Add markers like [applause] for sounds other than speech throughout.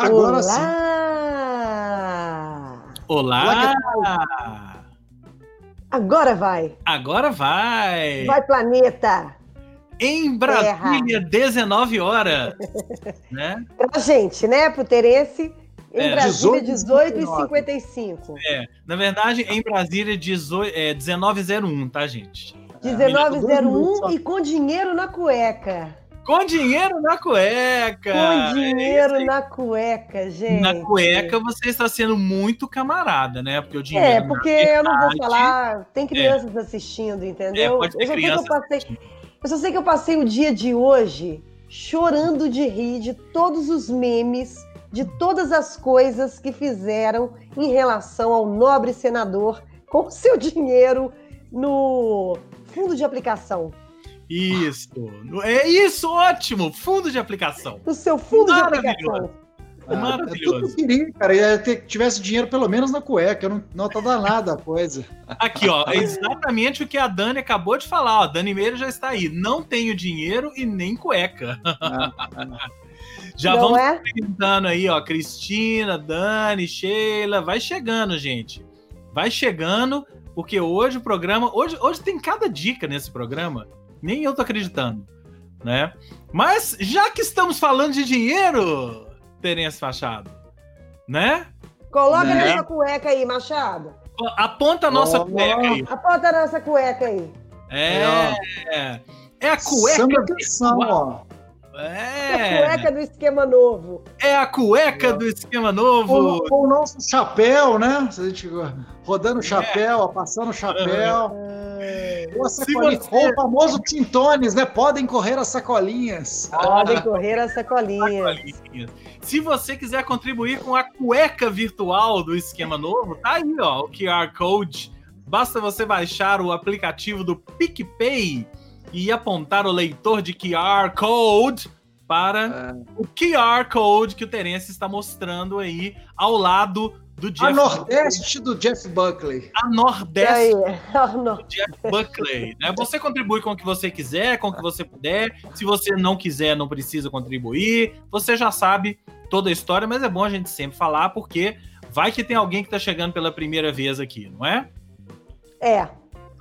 Agora Olá! sim. Olá! Agora vai! Agora vai! Vai, planeta! Em Brasília, 19 horas. [laughs] né? Pra gente, né? Pro Terence, em É, Brasília, 18 18 e 55. É, na verdade, em Brasília, 18, é, 1901, tá, gente? dois 1901 minutos só. e com dinheiro na cueca. Com dinheiro na cueca! Com dinheiro É isso na cueca, gente. Na cueca você está sendo muito camarada, né? Porque o dinheiro. É, porque eu não vou falar. Tem crianças assistindo, É, entendeu? pode ter eu, só sei que eu, criança. passei, eu só sei que eu passei o dia de hoje chorando de rir de todos os memes, de todas as coisas que fizeram em relação ao nobre senador com seu dinheiro no fundo de aplicação. Isso. É isso, ótimo! Fundo de aplicação. No seu fundo de aplicação. Ah, Maravilhoso. É tudo que eu queria, cara. Ia ter que tivesse dinheiro pelo menos na cueca. Eu não, não tá danada a coisa. Aqui, ó, é exatamente o que a Dani acabou de falar, ó. Dani Meira já está aí. Não tenho dinheiro e nem cueca. Ah, Já não vamos é? perguntando aí, ó. Cristina, Dani, Sheila. Vai chegando, gente. Vai chegando, porque hoje o programa. Hoje, hoje tem cada dica nesse programa. Nem eu tô acreditando, né? Mas já que estamos falando de dinheiro, Terence Machado, né? Coloca Né? nessa cueca aí, Machado. Aponta a nossa Ó. cueca aí. Aponta a nossa cueca aí. É. É a cueca. Samba atenção, ó. A É. cueca do esquema novo. É a cueca do esquema novo. Com, o nosso chapéu, né? Se a gente rodando o chapéu, ó, passando o chapéu. Ou sacolinha. você- Ou o famoso Tintones, né? Podem correr as sacolinhas. Podem correr as sacolinhas. Sacolinhas. Se você quiser contribuir com a cueca virtual do esquema novo, tá aí, ó, o QR Code. Basta você baixar o aplicativo do PicPay e apontar o leitor de QR Code para o QR Code que o Terence está mostrando aí ao lado do Jeff A Nordeste do Jeff Buckley. a Nordeste aí? [laughs] Não. Jeff Buckley. Né? Você contribui com o que você quiser, com o que você puder. Se você não quiser, não precisa contribuir. Você já sabe toda a história, mas é bom a gente sempre falar, porque vai que tem alguém que tá chegando pela primeira vez aqui, não é? É.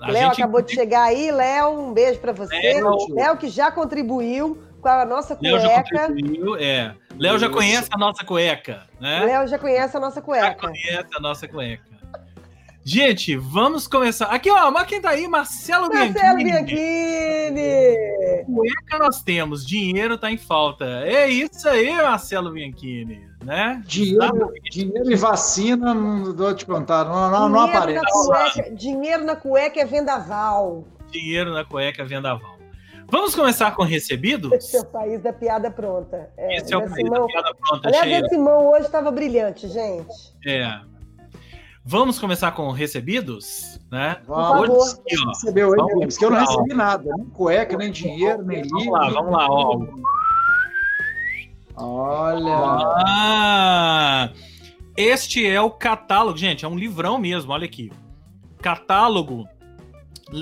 A Léo gente- acabou de chegar aí. Léo, um beijo pra você. Léo. Léo que já contribuiu com a nossa Léo já cueca. contribuiu, é. Léo já conhece a nossa cueca, né? Léo já conhece a nossa Já cueca. conhece a nossa cueca. Gente, vamos começar. Aqui, ó, mas quem tá aí? Marcelo, Marcelo Bianchini. Bianchini! Cueca nós temos, dinheiro tá em falta. É isso aí, Marcelo Bianchini, né? Dinheiro, dinheiro e vacina, não vou te contar, não, não, não Dinheiro aparece. na cueca- dinheiro na cueca é vendaval. Dinheiro na cueca vendaval. Vamos começar com recebidos? Esse é o país da piada pronta. É, Esse é o país da Simão- piada pronta, Aliás, Sheila. Zé Simão hoje estava brilhante, gente. É. Vamos começar com recebidos, né? Vamos, favor. Aqui, ó. recebeu Vamos James, que eu não lá, ó. recebi nada, nem cueca, nem dinheiro, nem livro. Vamos lá, vamos lá, ó. Olha, Ah, este é o catálogo, gente, é um livrão mesmo, olha aqui. Catálogo,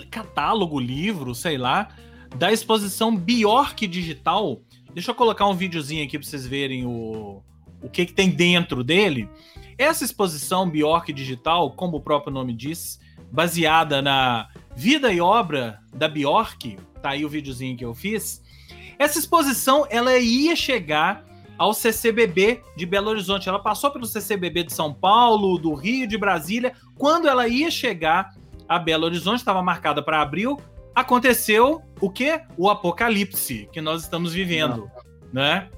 catálogo, livro, sei lá, da exposição Bjork Digital. Deixa eu colocar um videozinho aqui para vocês verem o, o que, que tem dentro dele. Essa exposição Bjork Digital, como o próprio nome diz, baseada na vida e obra da Bjork, tá aí o videozinho que eu fiz. Essa exposição, ela ia chegar ao CCBB de Belo Horizonte. Ela passou pelo CCBB de São Paulo, do Rio, de Brasília. Quando ela ia chegar a Belo Horizonte, estava marcada para abril, aconteceu o quê? O apocalipse que nós estamos vivendo, né?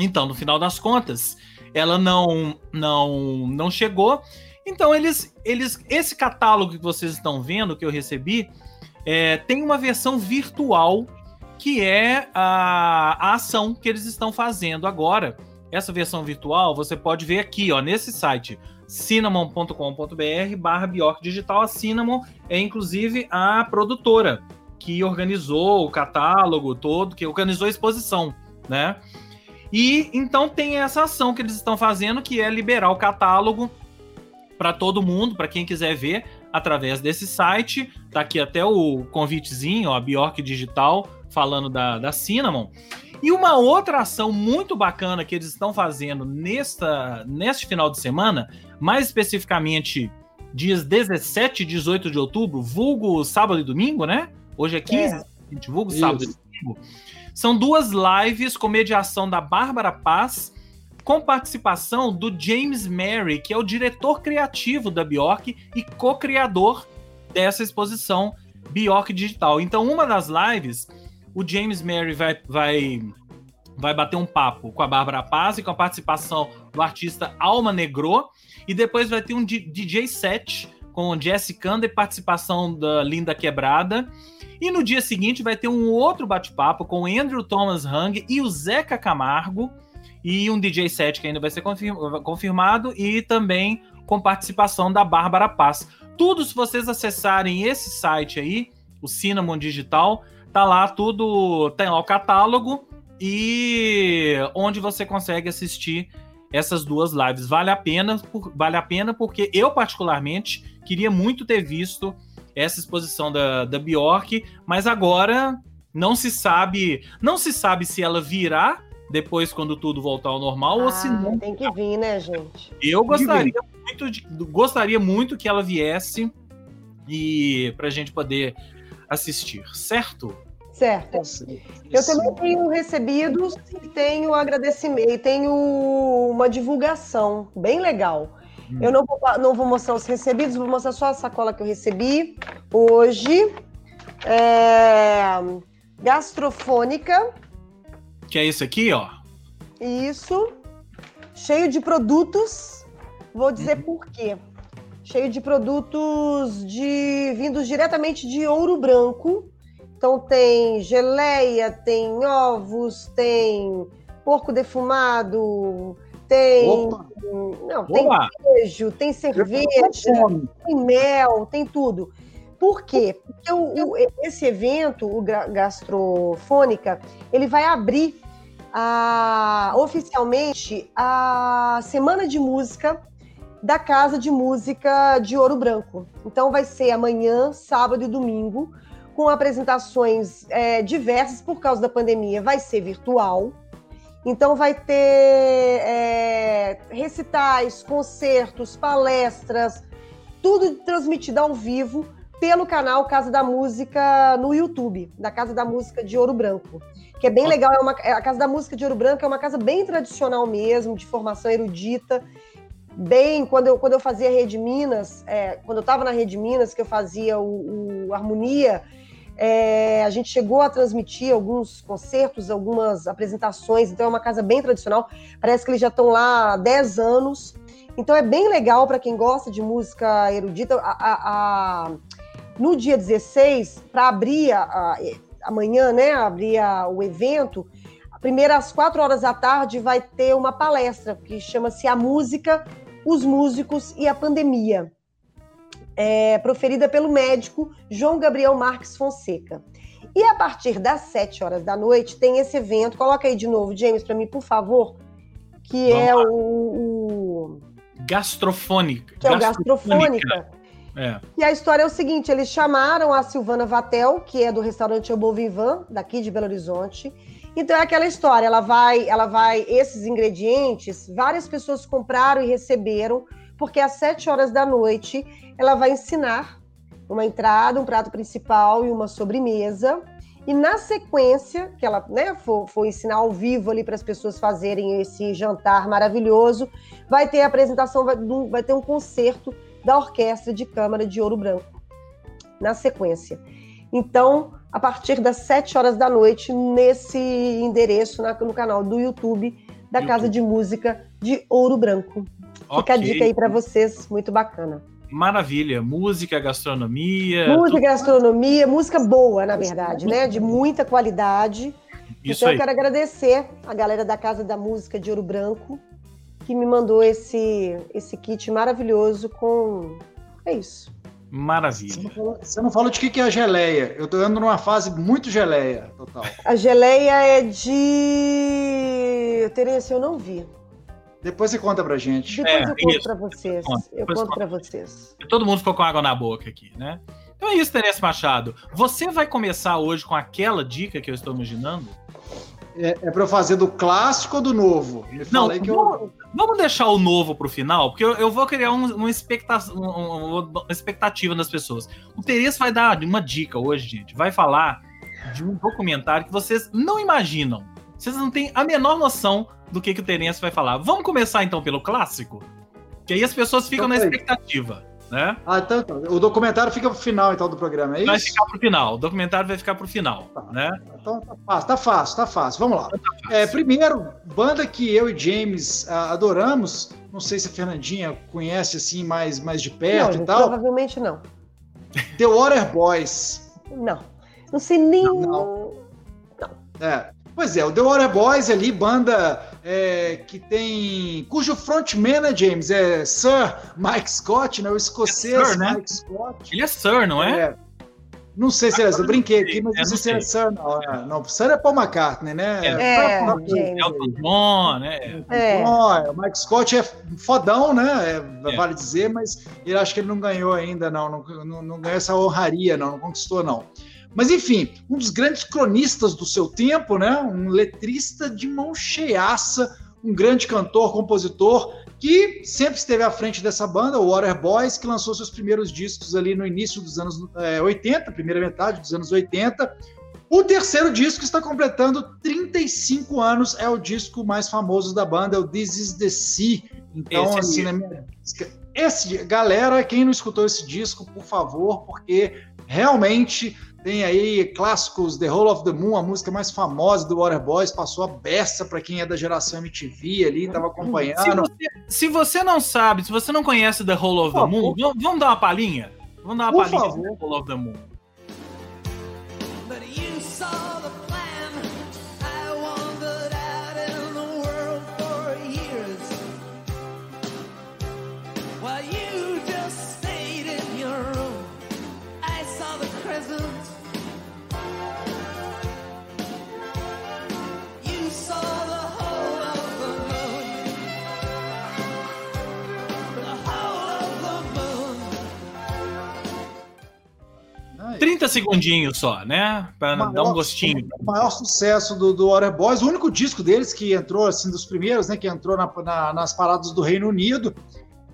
Então, no final das contas, ela não não não chegou. Então, eles eles esse catálogo que vocês estão vendo que eu recebi é, tem uma versão virtual que é a, a ação que eles estão fazendo agora. Essa versão virtual você pode ver aqui, ó, nesse site cinnamon.com.br barra Bjork Digital. A Cinnamon é inclusive a produtora que organizou o catálogo todo, que organizou a exposição, né? E então tem essa ação que eles estão fazendo, que é liberar o catálogo para todo mundo, para quem quiser ver através desse site. Tá aqui até o convitezinho, a Bjork Digital, falando da, da Cinnamon. E uma outra ação muito bacana que eles estão fazendo nesta, neste final de semana, mais especificamente dias 17 e 18 de outubro, vulgo sábado e domingo, né? Hoje é 15, é. vulgo Isso. sábado e domingo. São duas lives com mediação da Bárbara Paz, com participação do James Mary, que é o diretor criativo da Bjork e co-criador dessa exposição Bjork Digital. Então, uma das lives, o James Mary vai, vai, vai bater um papo com a Bárbara Paz e com a participação do artista Alma Negro, e depois vai ter um DJ set com Jesse Kanda e participação da Linda Quebrada. E no dia seguinte vai ter um outro bate-papo com o Andrew Thomas Hang e o Zeca Camargo. E um DJ set que ainda vai ser confirmado. E também com participação da Bárbara Paz. Tudo, se vocês acessarem esse site aí, o Cinnamon Digital, tá lá tudo, tem lá o catálogo e onde você consegue assistir essas duas lives. Vale a pena, por, vale a pena porque eu particularmente queria muito ter visto essa exposição da, da Bjork, mas agora não se sabe, não se sabe se ela virá depois quando tudo voltar ao normal ah, ou se não. Tem que vir, né, gente? Eu gostaria muito de, gostaria muito que ela viesse e para a gente poder assistir, certo? Certo. Eu também tenho recebidos e tenho agradecimento, e tenho uma divulgação bem legal. Hum. Eu não vou, não vou mostrar os recebidos, vou mostrar só a sacola que eu recebi hoje. É, gastrofônica. Que é isso aqui, ó. Isso. Cheio de produtos. Vou dizer hum. por quê. Cheio de produtos de vindos diretamente de Ouro Branco então tem geleia, tem ovos, tem porco defumado, tem Opa. não, tem queijo, tem cerveja, tem mel, tem tudo. Por quê? Porque o, o, esse evento, o Gastrofônica, ele vai abrir a, oficialmente a Semana de Música da Casa de Música de Ouro Branco. Então vai ser amanhã, sábado e domingo, com apresentações é, diversas por causa da pandemia, vai ser virtual. Então vai ter é, recitais, concertos, palestras, tudo transmitido ao vivo pelo canal Casa da Música no YouTube, da Casa da Música de Ouro Branco, que é bem legal. É uma, é, a Casa da Música de Ouro Branco é uma casa bem tradicional mesmo, de formação erudita. Bem, quando eu, quando eu fazia Rede Minas, é, quando eu estava na Rede Minas, que eu fazia o, o Harmonia, é, a gente chegou a transmitir alguns concertos, algumas apresentações, então é uma casa bem tradicional. Parece que eles já estão lá há 10 anos. Então é bem legal para quem gosta de música erudita. A, a, a... no dia 16, para abrir amanhã, né? Abrir o evento, primeiro às 4 horas da tarde vai ter uma palestra que chama-se A Música, os Músicos e a Pandemia é, proferida pelo médico João Gabriel Marques Fonseca. E a partir das 7 horas da noite tem esse evento. Coloca aí de novo, James, para mim, por favor. Que Vamos é o, o, Gastrofônica. Que é o Gastrofônica. É. E a história é o seguinte: eles chamaram a Silvana Vatel, que é do restaurante O Vivan, daqui de Belo Horizonte. Então é aquela história, ela vai, ela vai, esses ingredientes, várias pessoas compraram e receberam porque às sete horas da noite ela vai ensinar uma entrada, um prato principal e uma sobremesa. E na sequência, que ela né, for, for ensinar ao vivo ali para as pessoas fazerem esse jantar maravilhoso, vai ter a apresentação, vai, vai ter um concerto da Orquestra de Câmara de Ouro Branco, na sequência. Então, a partir das 7 horas da noite, nesse endereço, na, no canal do YouTube da YouTube. Casa de Música de Ouro Branco. Okay. Fica a dica aí para vocês, muito bacana. Maravilha, música, gastronomia. Música, tudo... gastronomia, música boa, na verdade, né? De muita qualidade. Isso então aí. eu quero agradecer a galera da Casa da Música de Ouro Branco que me mandou esse esse kit maravilhoso com é isso. Maravilha. Você não falou de que, que é a geleia. Eu tô andando numa fase muito geleia, total. A geleia é de. Terence, eu não vi. Depois você conta pra gente. Depois é, eu conto isso. pra vocês. Eu conto pra vocês. Todo mundo ficou com água na boca aqui, né? Então é isso, Terence Machado. Você vai começar hoje com aquela dica que eu estou imaginando? é, é para eu fazer do clássico ou do novo? Me não, que vamos, eu... vamos deixar o novo para o final, porque eu, eu vou criar um, uma, expectativa, uma expectativa das pessoas. O Teresa vai dar uma dica hoje, gente. Vai falar de um documentário que vocês não imaginam. Vocês não têm a menor noção do que, que o Terence vai falar. Vamos começar então pelo clássico? Que aí as pessoas ficam então, na expectativa. Né? Ah, então, então, o documentário fica pro final então do programa, é isso? Vai ficar pro final, o documentário vai ficar pro final, tá, né? Então tá fácil, tá fácil, tá fácil. Vamos lá. Tá é, primeiro, banda que eu e James uh, adoramos, não sei se a Fernandinha conhece assim mais, mais de perto não, e tal. Provavelmente não. The Water Boys. Não. Não sei nem. Não. não. não. É. Pois é, o The Water Boys ali, banda é, que tem. cujo frontman, é James? É Sir Mike Scott, né? O escocês é Sir, né? Mike Scott. Ele é Sir, não é? é. Não sei se é, eu brinquei aqui, mas não sei se é Sir, não. É, não, Sir é Paul McCartney, né? É, é, é o John, né? É. o Mike Scott é fodão, né? É, vale dizer, mas ele acho que ele não ganhou ainda, não. Não, não, não ganhou essa honraria, não. Não conquistou, não. Mas enfim, um dos grandes cronistas do seu tempo, né? Um letrista de mão cheiaça, um grande cantor, compositor, que sempre esteve à frente dessa banda, o Water Boys, que lançou seus primeiros discos ali no início dos anos é, 80, primeira metade dos anos 80. O terceiro disco está completando 35 anos, é o disco mais famoso da banda, é o This Is The Sea. Então, esse assim, na minha... Esse, galera, quem não escutou esse disco, por favor, porque realmente tem aí clássicos, The Whole of the Moon, a música mais famosa do Waterboys, passou a beça para quem é da geração MTV ali, estava acompanhando. Se você, se você, não sabe, se você não conhece The Whole of the Moon, vamos, vamos, dar uma palhinha? Vamos dar uma Por palhinha favor. The Whole of the Moon. 30 segundinhos só, né? Para dar um gostinho. O maior sucesso do, do Water Boys, o único disco deles que entrou, assim, dos primeiros, né? Que entrou na, na, nas paradas do Reino Unido.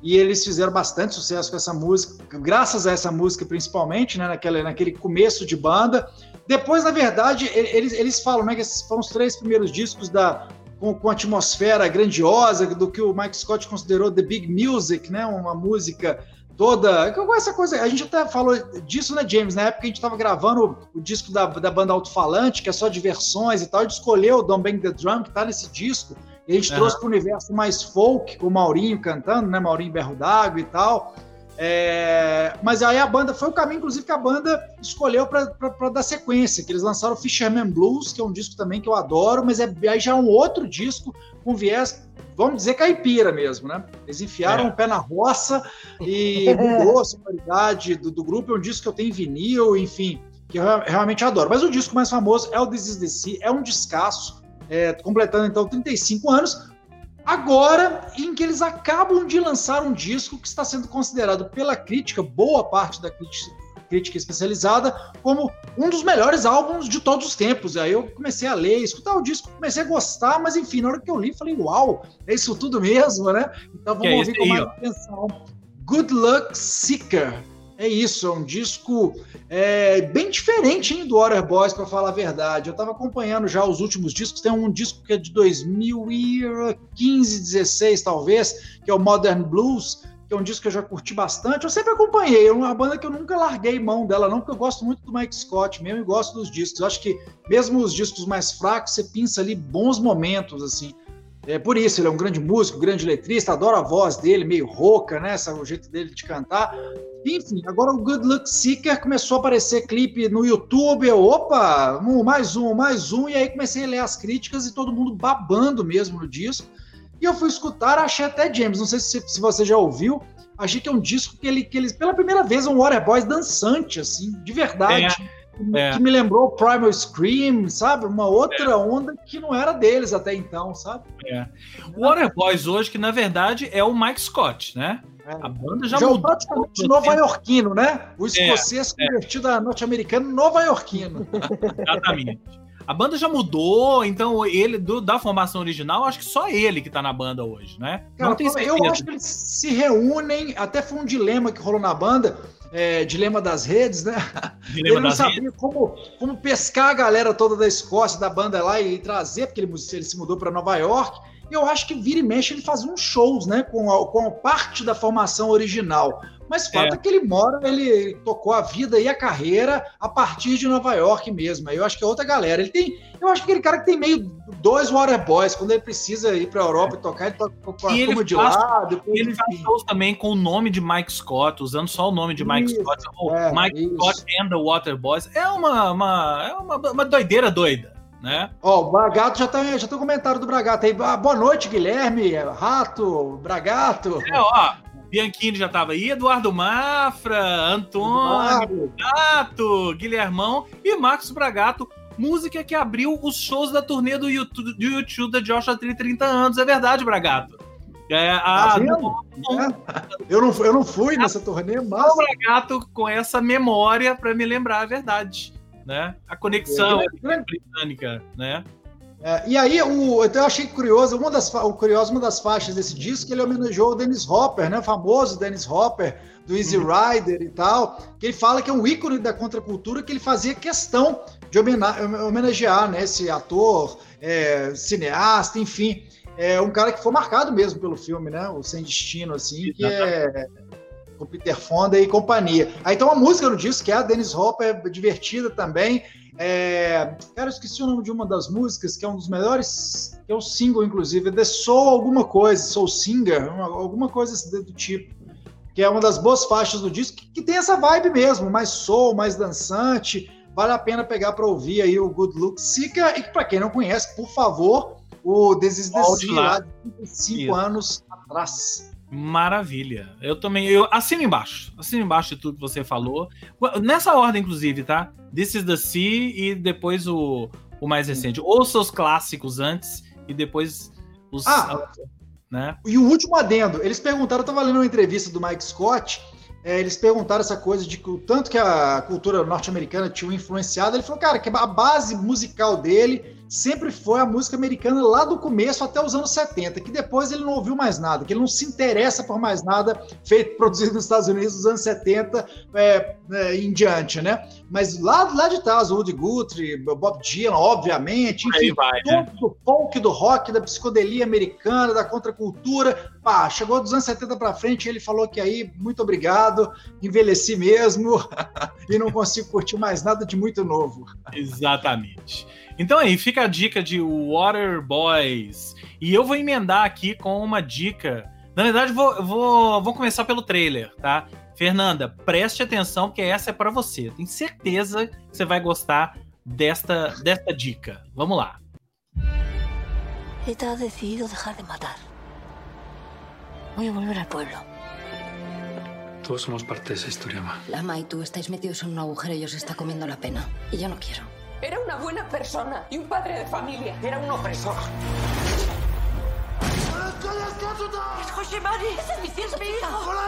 E eles fizeram bastante sucesso com essa música, graças a essa música principalmente, né? Naquele, naquele começo de banda. Depois, na verdade, eles, eles falam né, que esses foram os três primeiros discos da, com, com atmosfera grandiosa, do que o Mike Scott considerou The Big Music, né? Uma música toda. Com essa coisa, a gente até falou disso, né, James? Na época a gente estava gravando o, disco da, da banda Alto-Falante, que é só diversões e tal. A gente escolheu o Don't Bang the Drum, que tá nesse disco. E a gente uhum. trouxe para o universo mais folk, com o Maurinho cantando, né? Maurinho Berro d'Água e tal. É, mas aí a banda foi o caminho, inclusive, que a banda escolheu para dar sequência, que eles lançaram o Fisherman Blues, que é um disco também que eu adoro, mas é aí já é um outro disco com viés vamos dizer, caipira mesmo, né? Eles enfiaram é. o pé na roça e [laughs] mudou a sonoridade do, do grupo. É um disco que eu tenho em vinil, enfim, que eu realmente adoro. Mas o disco mais famoso é o This Is The Sea, é um descasso, é, completando então 35 anos. Agora, em que eles acabam de lançar um disco que está sendo considerado pela crítica, boa parte da crítica, crítica especializada, como um dos melhores álbuns de todos os tempos. Aí eu comecei a ler, escutar o disco, comecei a gostar, mas enfim, na hora que eu li, falei, uau, é isso tudo mesmo, né? Então vamos é ouvir com mais atenção. Good Luck Seeker. É isso, é um disco é, bem diferente hein, do Water Boys, para falar a verdade. Eu estava acompanhando já os últimos discos, tem um disco que é de 2015, 16 talvez, que é o Modern Blues, que é um disco que eu já curti bastante. Eu sempre acompanhei, é uma banda que eu nunca larguei mão dela, não, porque eu gosto muito do Mike Scott mesmo e gosto dos discos. Eu acho que mesmo os discos mais fracos, você pinça ali bons momentos, assim. É por isso, ele é um grande músico, grande letrista, adoro a voz dele, meio rouca, né? Essa, o jeito dele de cantar. Enfim, agora o Good Luck Seeker começou a aparecer clipe no YouTube. Eu, opa, um, mais um, mais um. E aí comecei a ler as críticas e todo mundo babando mesmo no disco. E eu fui escutar, achei até James, não sei se, se você já ouviu, achei que é um disco que ele, que ele pela primeira vez, um Water Boys dançante, assim, de verdade. É, é. Que me lembrou Primal Scream, sabe? Uma outra é. onda que não era deles até então, sabe? É. O Water Boys hoje, que na verdade é o Mike Scott, né? É. A banda já, já mudou. praticamente nova-iorquino, né? O é, escocês convertido a norte-americano nova-iorquino. [laughs] Exatamente. A banda já mudou, então ele, do, da formação original, acho que só ele que tá na banda hoje, né? Cara. Eu acho que eles se reúnem, até foi um dilema que rolou na banda, é, dilema das redes, né? Dilema ele não sabia como, como pescar a galera toda da Escócia, da banda lá e trazer, porque ele, ele se mudou para Nova York. E eu acho que vira e mexe ele fazia uns shows, né? Com a, com a parte da formação original. Mas fato é. é. que ele mora, ele tocou a vida e a carreira a partir de Nova York mesmo. Eu acho que é outra galera. Ele tem, eu acho que aquele cara que tem meio dois Water Boys, quando ele precisa ir para a Europa e tocar, ele toca com a turma de lá. Depois, ele faz shows também com o nome de Mike Scott, usando só o nome de Mike isso, Scott. É, Mike isso. Scott and the Water Boys. É uma, uma, é uma, uma doideira doida. Né? Ó, o Bragato já tá, já tem um comentário do Bragato aí. Ah, boa noite, Guilherme, Rato, Bragato. É, ó, Bianchini já estava aí, Eduardo Mafra, Antônio, Gato, Guilhermão e Marcos Bragato. Música que abriu os shows da turnê do YouTube, do YouTube da Joshua 30 anos. É verdade, Bragato. É, a, tá é. eu, não, eu não fui nessa turnê, mas. O Bragato com essa memória para me lembrar a verdade. Né? A conexão é, britânica, né? É, e aí, o, eu achei curioso, uma das, o curioso, uma das faixas desse disco, ele homenageou o Dennis Hopper, né? O famoso Dennis Hopper, do Easy uhum. Rider e tal, que ele fala que é um ícone da contracultura, que ele fazia questão de homenagear, né? Esse ator, é, cineasta, enfim. É um cara que foi marcado mesmo pelo filme, né? O Sem Destino, assim, que é com Peter Fonda e companhia. Aí tem uma música no disco, que é a Dennis Hopper, divertida também, é, cara, eu esqueci o nome de uma das músicas, que é um dos melhores, que é o single, inclusive, é The Soul alguma coisa, Soul Singer, uma, alguma coisa do tipo. Que é uma das boas faixas do disco, que, que tem essa vibe mesmo, mais soul, mais dançante. Vale a pena pegar para ouvir aí o Good Look Sica. E para quem não conhece, por favor, o This is the Sea, lá de 25 anos atrás. Maravilha. Eu também, eu assino embaixo. Assino embaixo de tudo que você falou. Nessa ordem, inclusive, tá? This is the Sea e depois o, o mais recente. Ouça os clássicos antes e depois os. Ah, né? E o último adendo. Eles perguntaram, eu tava lendo uma entrevista do Mike Scott. É, eles perguntaram essa coisa de que o tanto que a cultura norte-americana tinha influenciado. Ele falou, cara, que a base musical dele sempre foi a música americana lá do começo até os anos 70, que depois ele não ouviu mais nada, que ele não se interessa por mais nada feito, produzido nos Estados Unidos nos anos 70 é, é, em diante, né? Mas lá, lá de trás, o Woody Guthrie, Bob Dylan, obviamente, enfim, vai, todo né? o folk do rock, da psicodelia americana, da contracultura, pá, chegou dos anos 70 para frente, ele falou que aí, muito obrigado, envelheci mesmo [laughs] e não consigo curtir mais nada de muito novo. Exatamente. Então aí, fica a dica de Water Boys. E eu vou emendar aqui com uma dica. Na verdade, vou, vou, vou começar pelo trailer, tá? Fernanda, preste atenção, que essa é para você. Tenho certeza que você vai gostar desta, desta dica. Vamos lá. Ha decidido dejar de matar. Voy a volver al pueblo. Todos somos parte de esa historia, Ma. Lama y tú estáis metidos en un agujero y os está comiendo la pena. Y yo no quiero. Era una buena persona y un padre de familia. Era un opresor. ¡Es José Mari! ¡Ese es mi cierto ¡Hola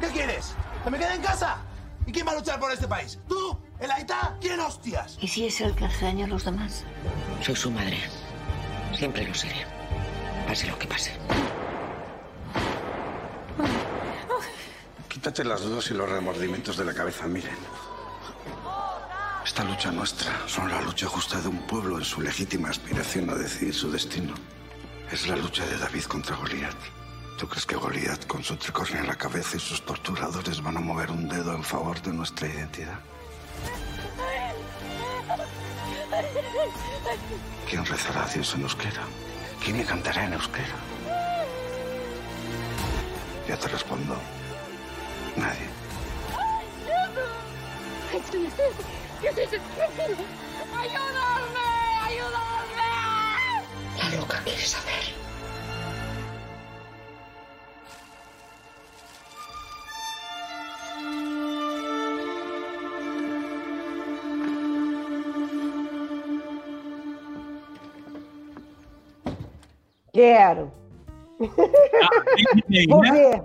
¿Qué quieres? ¿Que me quede en casa? ¿Y quién va a luchar por este país? ¿Tú? ¿El Aita? ¿Quién hostias? ¿Y si es el que hace daño a los demás? Soy su madre. Siempre lo seré. Pase lo que pase. Quítate las dudas y los remordimientos de la cabeza, miren. Esta lucha nuestra son la lucha justa de un pueblo en su legítima aspiración a decidir su destino. Es la lucha de David contra Goliat. ¿Tú crees que Goliat, con su tricornio en la cabeza y sus torturadores, van a mover un dedo en favor de nuestra identidad? ¿Quién rezará a Dios en euskera? ¿Quién le cantará en euskera? Ya te respondo. Nadie. ¡Ayúdame! ¡Ayúdame! La loca quiere saber. Quero. Ah, vende bem, Vou né? Ver.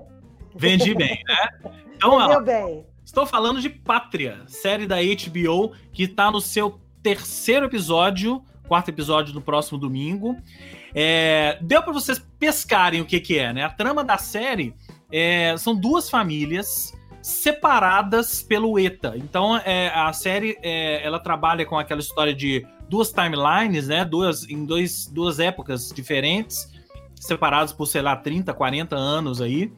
Vende bem, né? Então, ó, bem. Estou falando de Pátria, série da HBO que está no seu terceiro episódio, quarto episódio no próximo domingo. É, deu para vocês pescarem o que, que é, né? A trama da série é, são duas famílias separadas pelo ETA. Então, é, a série é, ela trabalha com aquela história de duas timelines, né? Duas, em dois, duas épocas diferentes, separados por, sei lá, 30, 40 anos aí.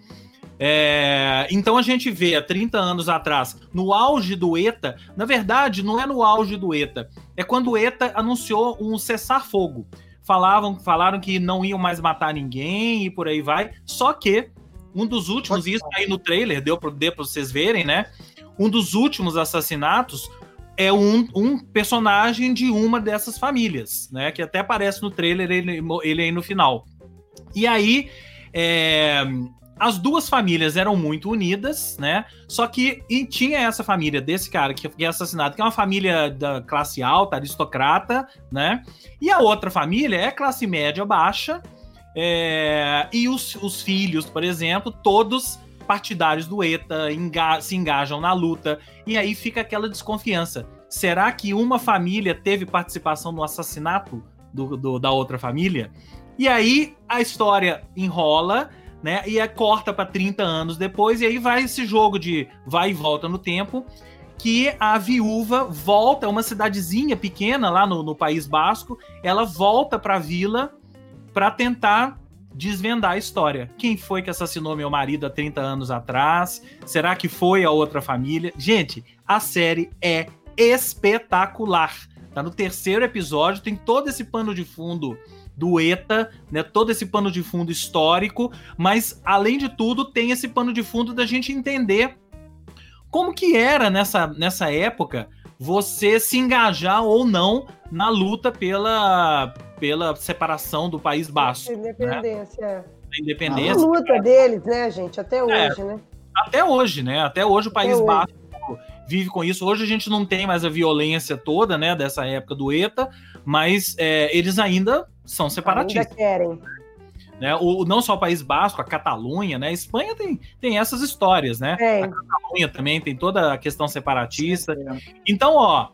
É, então a gente vê há 30 anos atrás, no auge do ETA, na verdade, não é no auge do ETA, é quando o ETA anunciou um cessar-fogo. Falavam, falaram que não iam mais matar ninguém e por aí vai. Só que um dos últimos, isso aí no trailer, deu para vocês verem, né? Um dos últimos assassinatos é um, um, personagem de uma dessas famílias, né? Que até aparece no trailer ele, ele aí no final. E aí, é, as duas famílias eram muito unidas, né? Só que tinha essa família desse cara que foi assassinado, que é uma família da classe alta, aristocrata, né? E a outra família é classe média baixa, é, e os, os filhos, por exemplo, todos partidários do ETA enga se engajam na luta. E aí fica aquela desconfiança. Será que uma família teve participação no assassinato do, do, da outra família? E aí a história enrola, né? E é corta para 30 anos depois, e aí vai esse jogo de vai e volta no tempo. Que a viúva volta, uma cidadezinha pequena lá no, no País Basco, ela volta para a vila para tentar desvendar a história. Quem foi que assassinou meu marido há 30 anos atrás? Será que foi a outra família? Gente, a série é espetacular. Tá no terceiro episódio, tem todo esse pano de fundo do ETA, né? Todo esse pano de fundo histórico, mas além de tudo, tem esse pano de fundo da gente entender como que era nessa, nessa época você se engajar ou não na luta pela pela separação do País Basco. Independência. Né? Independência. A luta deles, né, gente? Até é. hoje, é, né? Até hoje, né? Até hoje o País Basco vive com isso. Hoje a gente não tem mais a violência toda, né, dessa época do ETA, mas é, eles ainda são separatistas. Ainda querem. Né? O, não só o País Basco, a Catalunha, né? A Espanha tem, tem essas histórias, né? É. A Catalunha também tem toda a questão separatista. Então, ó,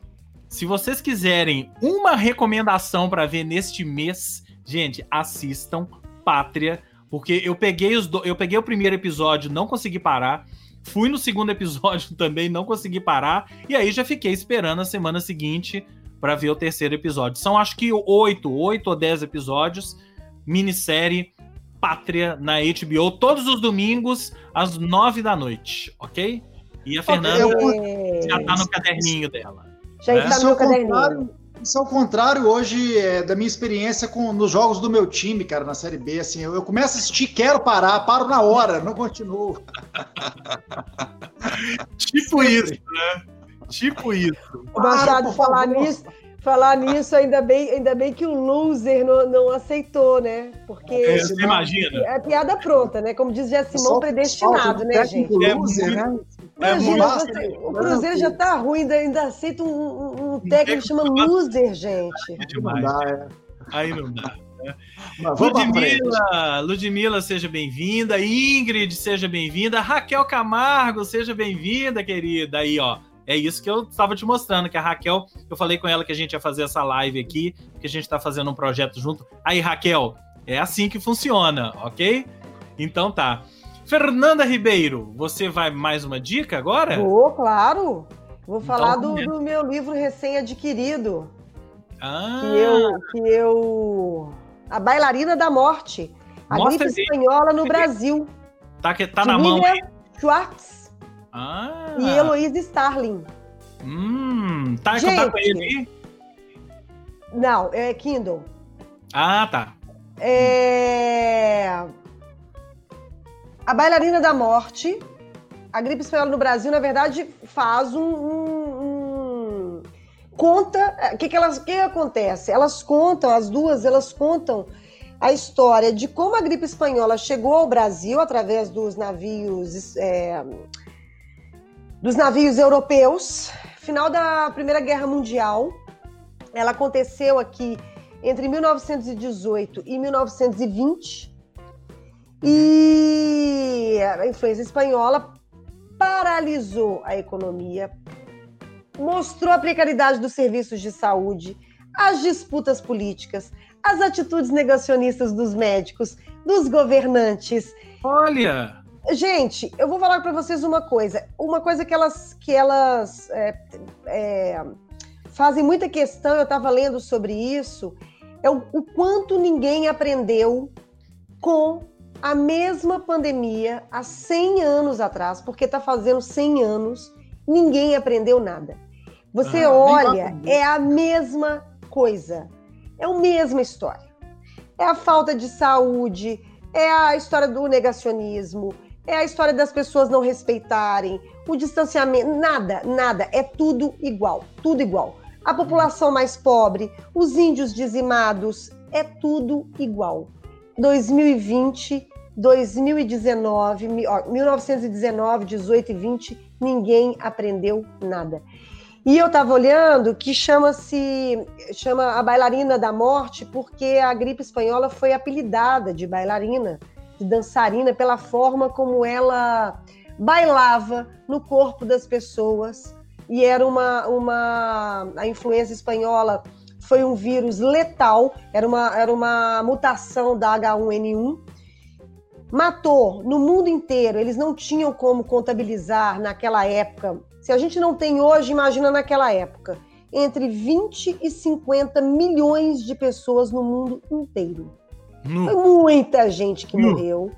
se vocês quiserem uma recomendação para ver neste mês, gente, assistam Pátria, porque eu peguei os do... eu peguei o primeiro episódio, não consegui parar. Fui no segundo episódio [laughs] também, não consegui parar. E aí já fiquei esperando a semana seguinte para ver o terceiro episódio. São acho que oito, oito ou dez episódios, minissérie Pátria na HBO, todos os domingos às nove da noite, ok? E a Fernanda okay. já tá no caderninho dela. Já é. está no caderninho. Isso ao contrário hoje é, da minha experiência com nos jogos do meu time, cara, na Série B. Assim, eu, eu começo a assistir, quero parar, paro na hora, não continuo. [laughs] tipo isso, né? Tipo isso. O Machado, falar nisso, falar nisso, ainda bem, ainda bem que o loser não, não aceitou, né? Porque é, você imagina. É piada pronta, né? Como diz Simão, predestinado, né, gente? É loser, né? Imagina, você, o Cruzeiro já tá ruim, ainda, ainda aceita um, um, um técnico que chama loser, gente. É demais. Não dá, é. Aí não dá. Né? Ludmilla, Ludmilla, seja bem-vinda. Ingrid, seja bem-vinda. Raquel Camargo, seja bem-vinda, querida. Aí, ó. É isso que eu estava te mostrando, que a Raquel, eu falei com ela que a gente ia fazer essa live aqui, que a gente está fazendo um projeto junto. Aí, Raquel, é assim que funciona, ok? Então tá. Fernanda Ribeiro, você vai mais uma dica agora? Vou, claro. Vou então, falar do, do, meu livro recém-adquirido. Ah. Que eu, que eu. A Bailarina da Morte. A Mostra gripe espanhola no Brasil. Tá, que, tá na mão. Schwartz. Ah. E Heloísa Starling. Hum, tá, Gente, tá com ele aí? Não, é Kindle. Ah, tá. É... A Bailarina da Morte, a gripe espanhola no Brasil, na verdade, faz um. um, um... conta. O é, que, que, elas, que acontece? Elas contam, as duas, elas contam a história de como a gripe espanhola chegou ao Brasil através dos navios. É, dos navios europeus, final da Primeira Guerra Mundial. Ela aconteceu aqui entre 1918 e 1920. E a influência espanhola paralisou a economia, mostrou a precariedade dos serviços de saúde, as disputas políticas, as atitudes negacionistas dos médicos, dos governantes. Olha! Gente, eu vou falar para vocês uma coisa. Uma coisa que elas, que elas é, é, fazem muita questão, eu estava lendo sobre isso, é o, o quanto ninguém aprendeu com a mesma pandemia há 100 anos atrás, porque está fazendo 100 anos, ninguém aprendeu nada. Você ah, olha, é a mesma coisa, é a mesma história. É a falta de saúde, é a história do negacionismo, é a história das pessoas não respeitarem, o distanciamento, nada, nada, é tudo igual, tudo igual. A população mais pobre, os índios dizimados, é tudo igual. 2020, 2019, 1919, 18 e 20, ninguém aprendeu nada. E eu estava olhando que chama-se chama a bailarina da morte porque a gripe espanhola foi apelidada de bailarina, de dançarina pela forma como ela bailava no corpo das pessoas e era uma uma a influência espanhola foi um vírus letal, era uma era uma mutação da H1N1 matou no mundo inteiro. Eles não tinham como contabilizar naquela época. Se a gente não tem hoje, imagina naquela época. Entre 20 e 50 milhões de pessoas no mundo inteiro. Foi muita gente que morreu.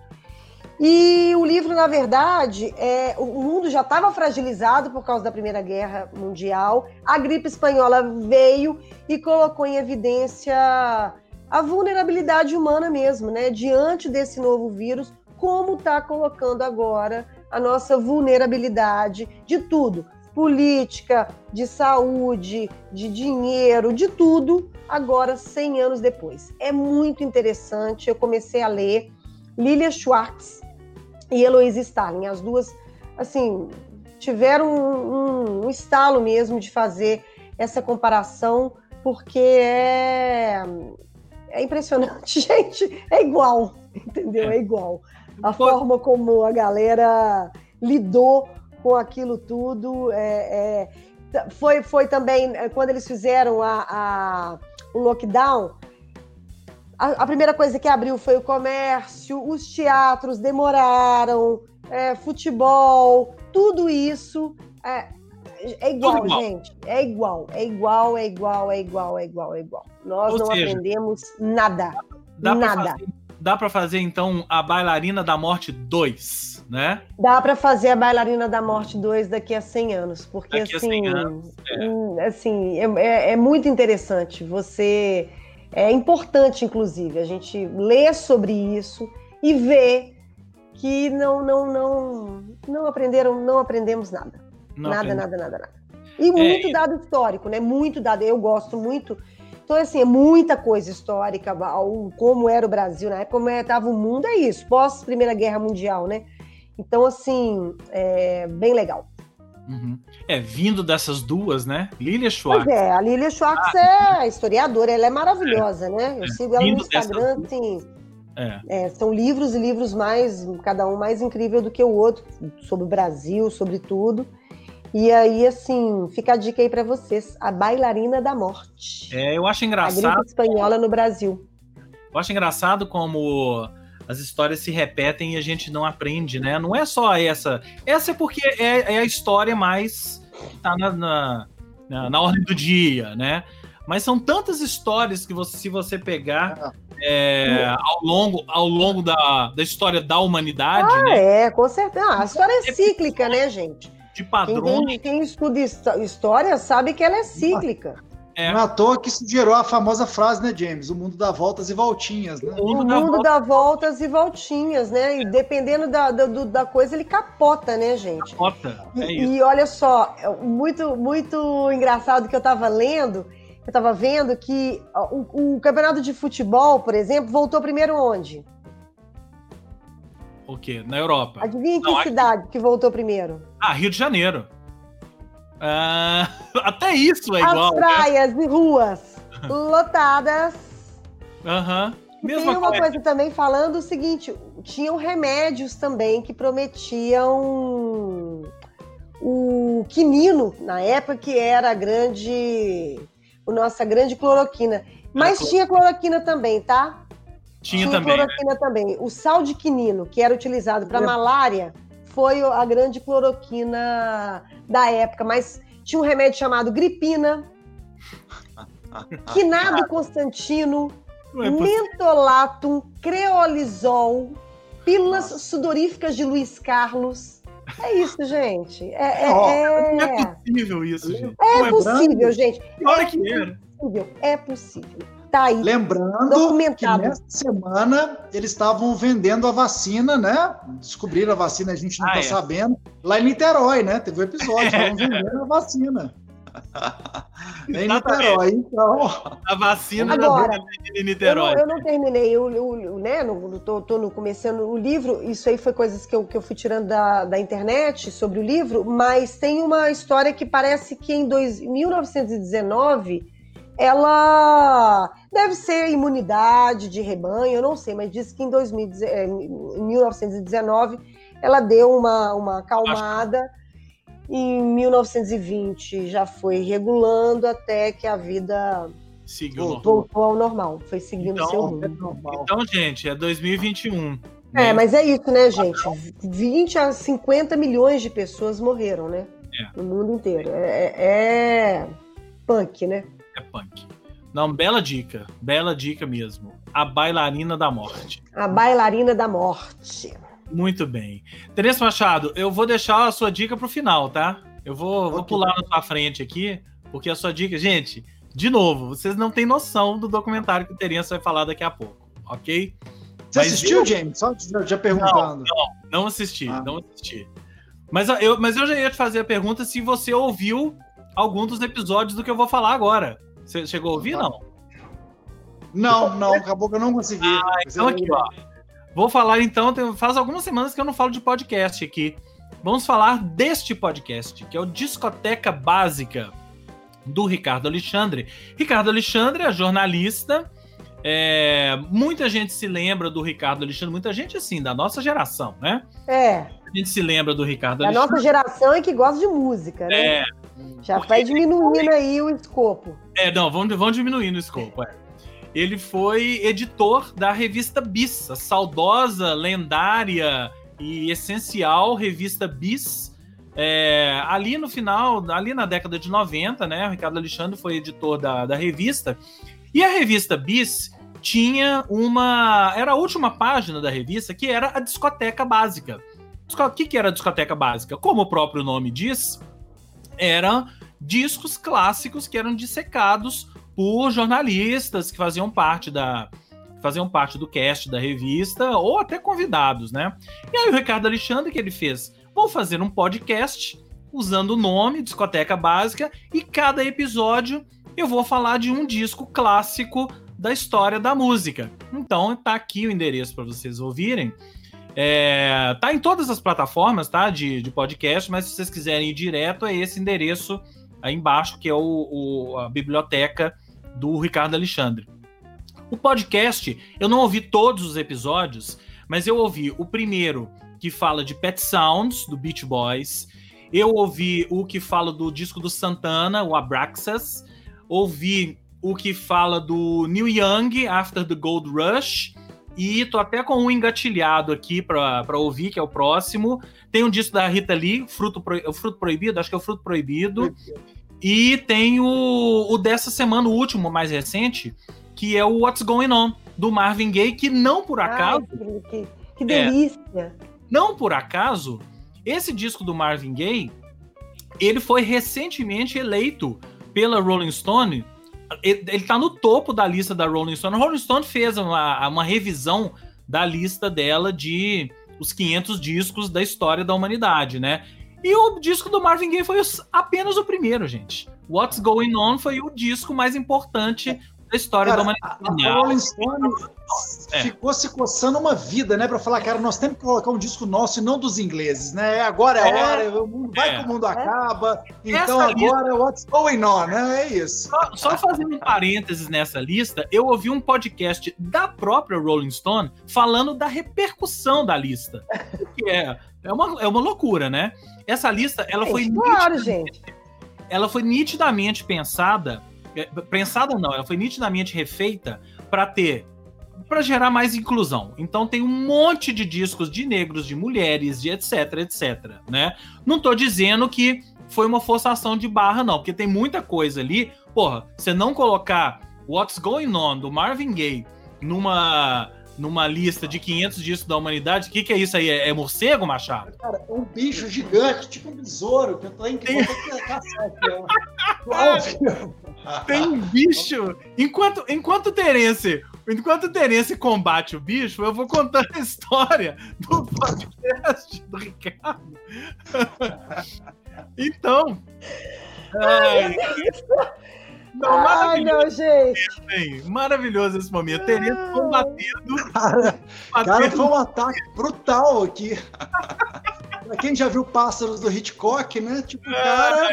E o livro, na verdade, é, o mundo já estava fragilizado por causa da Primeira Guerra Mundial. A gripe espanhola veio e colocou em evidência a vulnerabilidade humana mesmo, né? Diante desse novo vírus, como está colocando agora a nossa vulnerabilidade de tudo, política, de saúde, de dinheiro, de tudo, agora 100 anos depois. É muito interessante. Eu comecei a ler Lilia Schwartz e Heloísa Stalin, as duas, assim, tiveram um, um, um estalo mesmo de fazer essa comparação, porque é é impressionante, [laughs] gente. É igual, entendeu? É igual. A forma como a galera lidou com aquilo tudo é, é, foi, foi também é, quando eles fizeram a, a o lockdown. A, a, primeira coisa que abriu foi o comércio, os teatros demoraram, é, futebol, tudo isso. É, é igual, igual, gente. É igual, é igual, é igual, é igual, é igual, é igual. Nós Ou não seja, aprendemos nada. Dá nada. Pra fazer, dá para fazer, então, a Bailarina da Morte 2, né? Dá para fazer a Bailarina da Morte 2 daqui a 100 anos. Porque, daqui assim, anos, é. Hum, assim é, é, é muito interessante. Você. É importante, inclusive, a gente ler sobre isso e ver que não, não, não, não aprenderam, não aprendemos nada. Não nada, nada, nada, nada. E é, muito é... dado histórico, né? Muito dado. Eu gosto muito. Então, assim, é muita coisa histórica, como era o Brasil na época, como estava é, o mundo, é isso, pós Primeira Guerra Mundial, né? Então, assim, é bem legal. Uhum. É, vindo dessas duas, né? Lilia Schwartz. Pois é, a Lilia Schwartz ah, é historiadora, ela é maravilhosa, é, né? Eu é, sigo ela no Instagram, assim. É. É, são livros e livros mais, cada um mais incrível do que o outro, sobre o Brasil, sobre tudo. E aí, assim, fica a dica aí para vocês: A Bailarina da Morte. É, eu acho engraçado. A gripe espanhola no Brasil. Eu acho engraçado como as histórias se repetem e a gente não aprende, né? Não é só essa. Essa é porque é, é a história mais que tá na, na, na, na, ordem do dia, né? Mas são tantas histórias que você, se você pegar é, ao longo, ao longo da, da história da humanidade. Ah, né? é, com certeza. Ah, a história é cíclica, né, gente? de padrões. Quem, quem estuda história sabe que ela é cíclica. É. Não é à toa que isso gerou a famosa frase, né, James? O mundo dá voltas e voltinhas, né? O mundo, o mundo dá, voltas e voltinhas, né? E dependendo da, da, da coisa, ele capota, né, gente? Capota. É e, e, olha só, é muito, muito engraçado que eu estava lendo, eu estava vendo que o, o campeonato de futebol, por exemplo, voltou primeiro onde? O quê? Na Europa. Adivinha que Não, cidade aqui... que voltou primeiro? Ah, Rio de Janeiro. Ah, [laughs] até isso é As igual. As né? praias né? e ruas [laughs] lotadas. Aham. Uhum. Tem uma coisa. coisa também falando o seguinte: tinham remédios também que prometiam o quinino, na época, que era a grande. A nossa grande cloroquina. Mas tinha cloroquina também, tá? Tinha, tinha também. Né? cloroquina né? também. O sal de quinino, que era utilizado para malária, foi a grande cloroquina da época. Mas tinha um remédio chamado gripina, quinado [laughs] constantino, é mentolatum, creolizol, pílulas Nossa. sudoríficas de Luiz Carlos. É isso, gente. É, é, oh, é... Não é possível isso, gente. É, é possível, gente. Olha é que. Possível. É possível. Tá aí. Lembrando que nessa semana eles estavam vendendo a vacina, né? Descobriram a vacina, a gente não ah, tá é. sabendo. Lá em Niterói, né? Teve um episódio, [laughs] estavam vendendo a vacina. [laughs] em Niterói, então. A vacina Agora, da Niterói. Eu não, eu não terminei, eu, eu, né? No, tô, tô no, começando o livro. Isso aí foi coisas que eu, que eu fui tirando da, da internet sobre o livro, mas tem uma história que parece que em dois, 1919 ela deve ser imunidade de rebanho, eu não sei, mas diz que em, 2000, eh, em 1919 ela deu uma, uma acalmada. Em 1920 já foi regulando até que a vida Seguiu voltou ao normal, foi seguindo então, seu rumo. Então, gente, é 2021. É, né? mas é isso, né, gente? 20 a 50 milhões de pessoas morreram, né? É. No mundo inteiro. É, é, é punk, né? é punk. Não, bela dica. Bela dica mesmo. A bailarina da morte. A bailarina da morte. Muito bem. Teresa Machado, eu vou deixar a sua dica pro final, tá? Eu vou, okay. vou pular na sua frente aqui, porque a sua dica. Gente, de novo, vocês não têm noção do documentário que o Teresa vai falar daqui a pouco, ok? Você Mas assistiu, eu... James? Só já perguntando. Não, não, não assisti, ah. não assisti. Mas eu, mas eu já ia te fazer a pergunta se você ouviu algum dos episódios do que eu vou falar agora. Você chegou a ouvir, não? Não, não, acabou que eu não consegui. Ah, então aqui, ó. Vou falar então, faz algumas semanas que eu não falo de podcast aqui. Vamos falar deste podcast, que é o Discoteca Básica, do Ricardo Alexandre. Ricardo Alexandre é jornalista. É, muita gente se lembra do Ricardo Alexandre, muita gente assim, da nossa geração, né? É. A gente se lembra do Ricardo da Alexandre. Da nossa geração e que gosta de música, né? É, já Porque vai diminuindo aí o escopo. É, não, vamos, vamos diminuindo o escopo, é. Ele foi editor da revista Bis, a saudosa, lendária e essencial revista Bis. É, ali no final, ali na década de 90, né? O Ricardo Alexandre foi editor da, da revista. E a revista Bis tinha uma. Era a última página da revista, que era a discoteca básica. O que, que era a discoteca básica? Como o próprio nome diz, eram discos clássicos que eram dissecados por jornalistas que faziam parte da faziam parte do cast da revista ou até convidados, né? E aí o Ricardo Alexandre que ele fez, vou fazer um podcast usando o nome Discoteca Básica e cada episódio eu vou falar de um disco clássico da história da música. Então tá aqui o endereço para vocês ouvirem. É, tá em todas as plataformas, tá? De, de podcast, mas se vocês quiserem ir direto, é esse endereço aí embaixo, que é o, o, a biblioteca do Ricardo Alexandre. O podcast, eu não ouvi todos os episódios, mas eu ouvi o primeiro, que fala de Pet Sounds, do Beach Boys. Eu ouvi o que fala do disco do Santana, o Abraxas. Ouvi o que fala do New Young, After the Gold Rush. E tô até com um engatilhado aqui para ouvir, que é o próximo. Tem um disco da Rita Lee, Fruto, Pro, Fruto Proibido, acho que é o Fruto Proibido. E tem o, o dessa semana, o último, mais recente, que é o What's Going On, do Marvin Gaye, que não por acaso. Ai, que, que delícia! É, não por acaso, esse disco do Marvin Gaye, ele foi recentemente eleito pela Rolling Stone ele, tá no topo da lista da Rolling Stone. A Rolling Stone fez uma, uma revisão da lista dela de os 500 discos da história da humanidade, né? E o disco do Marvin Gaye foi apenas o primeiro, gente. What's Going On foi o disco mais importante da história cara, da humanidade. A, a Rolling Stone é. ficou se coçando uma vida, né? Pra falar, cara, nós temos que colocar um disco nosso e não dos ingleses, né? Agora é, é hora, o mundo vai é. que o mundo acaba. Então Essa agora, lista... what's going on, né? É isso. Só, só fazendo um parênteses nessa lista, eu ouvi um podcast da própria Rolling Stone falando da repercussão da lista. Que é É uma, é uma loucura, né? Essa lista, ela Gente, foi claro, gente. ela foi nitidamente pensada, é, pensada não, ela foi nitidamente refeita para ter para gerar mais inclusão. Então tem um monte de discos de negros, de mulheres, de etc, etc, né? Não tô dizendo que foi uma forçação de barra não, porque tem muita coisa ali. Porra, você não colocar What's Going On do Marvin Gaye numa numa lista de 500 discos da humanidade, o que que é isso aí? É, é morcego, Machado? Cara, um bicho gigante, tipo um besouro, que eu tô em que vou Tem um bicho. Enquanto, enquanto Terence, enquanto Terence combate o bicho, eu vou contando a história do podcast do Ricardo. então. Ai, não, Ai, maravilhoso, não, gente. hein? maravilhoso esse momento. Terence combatendo. Cara, cara, batendo- foi um ataque brutal aqui. [laughs] pra quem já viu Pássaros do Hitchcock, né? Tipo, cara,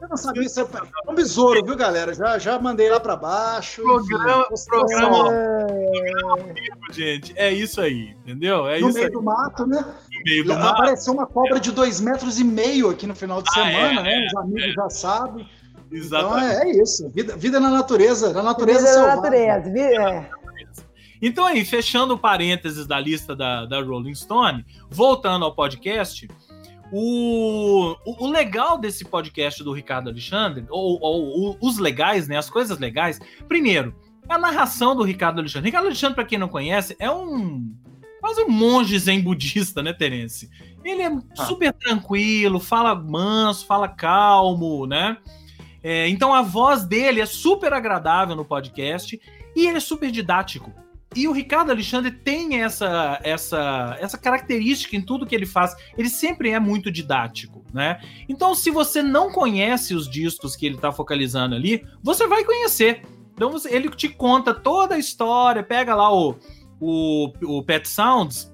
eu não sabia se era um besouro, viu, galera? Já, já mandei lá pra baixo. Programa- enfim, programa- É, gente. É isso aí, entendeu? É no isso meio aí. do mato, né? No meio do mato. Apareceu uma cobra de dois metros e meio aqui no final de Ah, semana, é, né? é, Os amigos já sabem. Então Exatamente. é, é isso. Vida, vida na natureza, na natureza vida da selvagem. natureza. vi- é. Então aí, fechando o parênteses da lista da, da Rolling Stone, voltando ao podcast, o, o, o legal desse podcast do Ricardo Alexandre, ou, ou- ou os legais, né, as coisas legais, primeiro, a narração do Ricardo Alexandre. Ricardo Alexandre, para quem não conhece, é um quase um monge zen budista, né, Terence? Ele é Ah. super tranquilo, fala manso, fala calmo, né? É, então a voz dele é super agradável no podcast e ele é super didático. E o Ricardo Alexandre tem essa, essa, essa característica em tudo que ele faz. Ele sempre é muito didático, né? Então, se você não conhece os discos que ele está focalizando ali, você vai conhecer. Então, você- ele te conta toda a história, pega lá o, o, o Pet Sounds,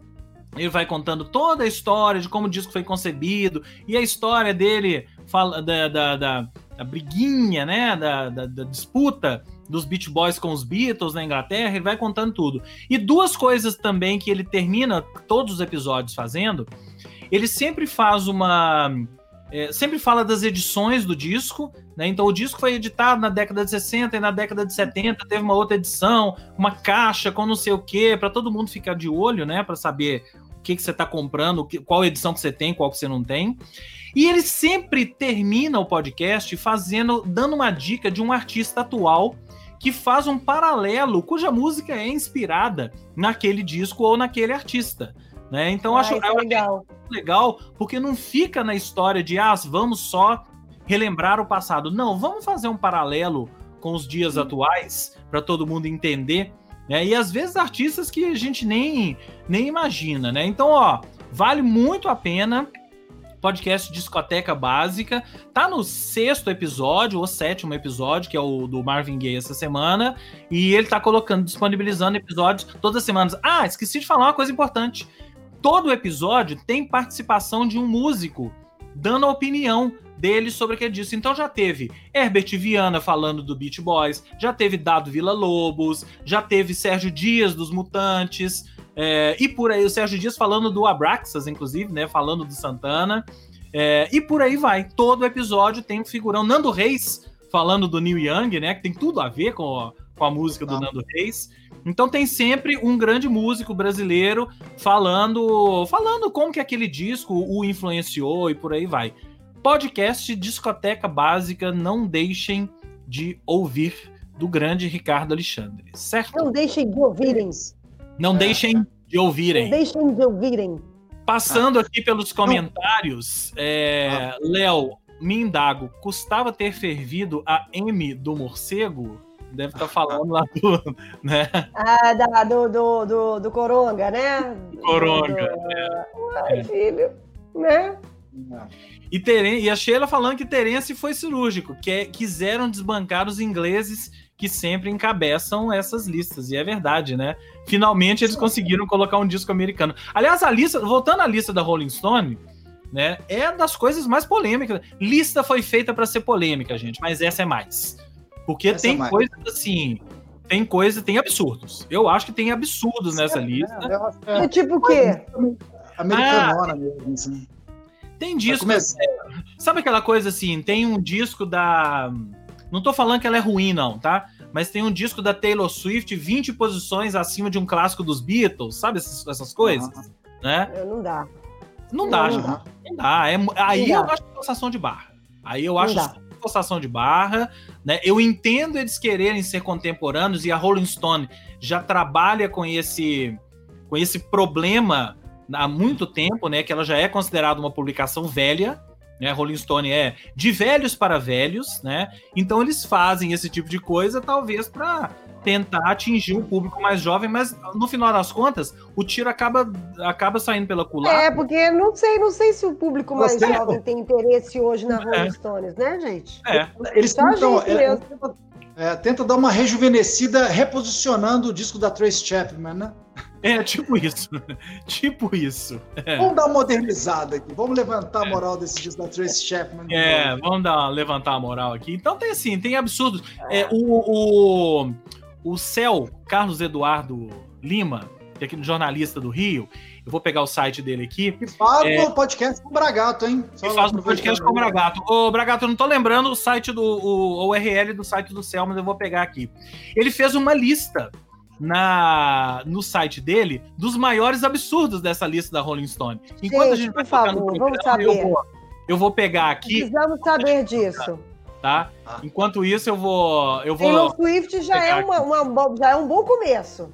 ele vai contando toda a história de como o disco foi concebido e a história dele fala da, da, da, da briguinha, né? Da, da, da disputa dos Beach Boys com os Beatles na Inglaterra, ele vai contando tudo. E duas coisas também que ele termina todos os episódios fazendo, ele sempre faz uma. é, sempre fala das edições do disco, né? Então o disco foi editado na década de 60 e na década de 70 teve uma outra edição, uma caixa com não sei o quê, para todo mundo ficar de olho, né? Para saber o que, que você está comprando, que- qual edição que você tem, qual que você não tem. E ele sempre termina o podcast fazendo, dando uma dica de um artista atual que faz um paralelo, cuja música é inspirada naquele disco ou naquele artista. Né? Então Ah, acho, é legal. legal, porque não fica na história de ah, vamos só relembrar o passado. Não, vamos fazer um paralelo com os dias atuais para todo mundo entender. Né? E às vezes artistas que a gente nem, nem imagina, né? Então, ó, vale muito a pena. Podcast Discoteca Básica. Tá no sexto episódio, ou sétimo episódio, que é o do Marvin Gaye essa semana. E ele tá colocando, disponibilizando episódios todas as semanas. Ah, esqueci de falar uma coisa importante. Todo episódio tem participação de um músico dando a opinião dele sobre o que é disso. Então já teve Herbert Viana falando do Beach Boys, já teve Dado Vila Lobos, já teve Sérgio Dias dos Mutantes, é, e por aí o Sérgio Dias falando do Abraxas, inclusive, né? Falando do Santana. É, e por aí vai. Todo episódio tem um figurão. Nando Reis falando do Neil Young, né? Que tem tudo a ver com a, com a música do Não. Nando Reis. Então tem sempre um grande músico brasileiro falando, falando como que aquele disco o influenciou e por aí vai. Podcast Discoteca Básica, não deixem de ouvir do grande Ricardo Alexandre, certo? Não deixem de ouvirem. Não deixem de Não ouvirem. deixem de ouvirem. Passando aqui pelos comentários, é, Léo, me indago, custava ter fervido a M do morcego? Deve estar falando lá do. [laughs] Né? Ah, da, do, do, do, do Coronga, né? Coronga, Do- Ai, filho. Né? E, Teren e a Sheila falando que Terence foi cirúrgico, que é- quiseram desbancar os ingleses que sempre encabeçam essas listas. E é verdade, né? Finalmente eles conseguiram colocar um disco americano. Aliás, a lista, voltando à lista da Rolling Stone, né? É das coisas mais polêmicas. Lista foi feita para ser polêmica, gente, mas essa é mais. Porque Essa é tem mais. coisas assim. Tem coisa, tem absurdos. Eu acho que tem absurdos nessa lista. É, acho que é- É tipo o quê? americanona mesmo, assim. Tem disco. Sabe aquela coisa assim? Tem um disco da. Não tô falando que ela é ruim, não, tá? Mas tem um disco da Taylor Swift 20 posições acima de um clássico dos Beatles, sabe essas, essas coisas? Né? Eu Não dá. Não dá, Não gente. dá. Não dá. É aí Não eu dá. acho forçação de barra. Aí eu Não acho dá. forçação de barra, né? Eu entendo eles quererem ser contemporâneos e a Rolling Stone já trabalha com esse com esse problema há muito tempo, né? Que ela já é considerada uma publicação velha, né? Rolling Stone é de velhos para velhos, né? Então eles fazem esse tipo de coisa, talvez para tentar atingir um público mais jovem, mas no final das contas, o tiro acaba acaba saindo pela culatra. É, porque não sei, não sei se o público mais Você- jovem tem interesse hoje na É. Rolling Stones, né, gente? É. Eles Só tentam, gente é, é, tenta dar uma rejuvenescida reposicionando o disco da Trace Chapman, né? É, tipo isso. [laughs] tipo isso. Vamos dar uma modernizada aqui, vamos levantar a moral desse disco da Trace Chapman. É, vamos dar, levantar a moral aqui. Então tem assim, tem absurdos. É, o, o, o Céu, Carlos Eduardo Lima, que é aquele jornalista do Rio, eu vou pegar o site dele aqui. Que faz É. o podcast com o Bragato, hein? Só Ele faz um aproveitando podcast com o aí. Bragato. Ô, Bragato, eu não tô lembrando o site do o, o URL do site do Céu, mas eu vou pegar aqui. Ele fez uma lista na no site dele dos maiores absurdos dessa lista da Rolling Stone. Enquanto a Gente, gente vai por favor, vamos programa, eu saber. vou, eu vou pegar aqui, Precisamos saber disso. tá? Enquanto isso, eu vou. Eu Taylor vou. Swift já é, uma, uma já é um bom começo.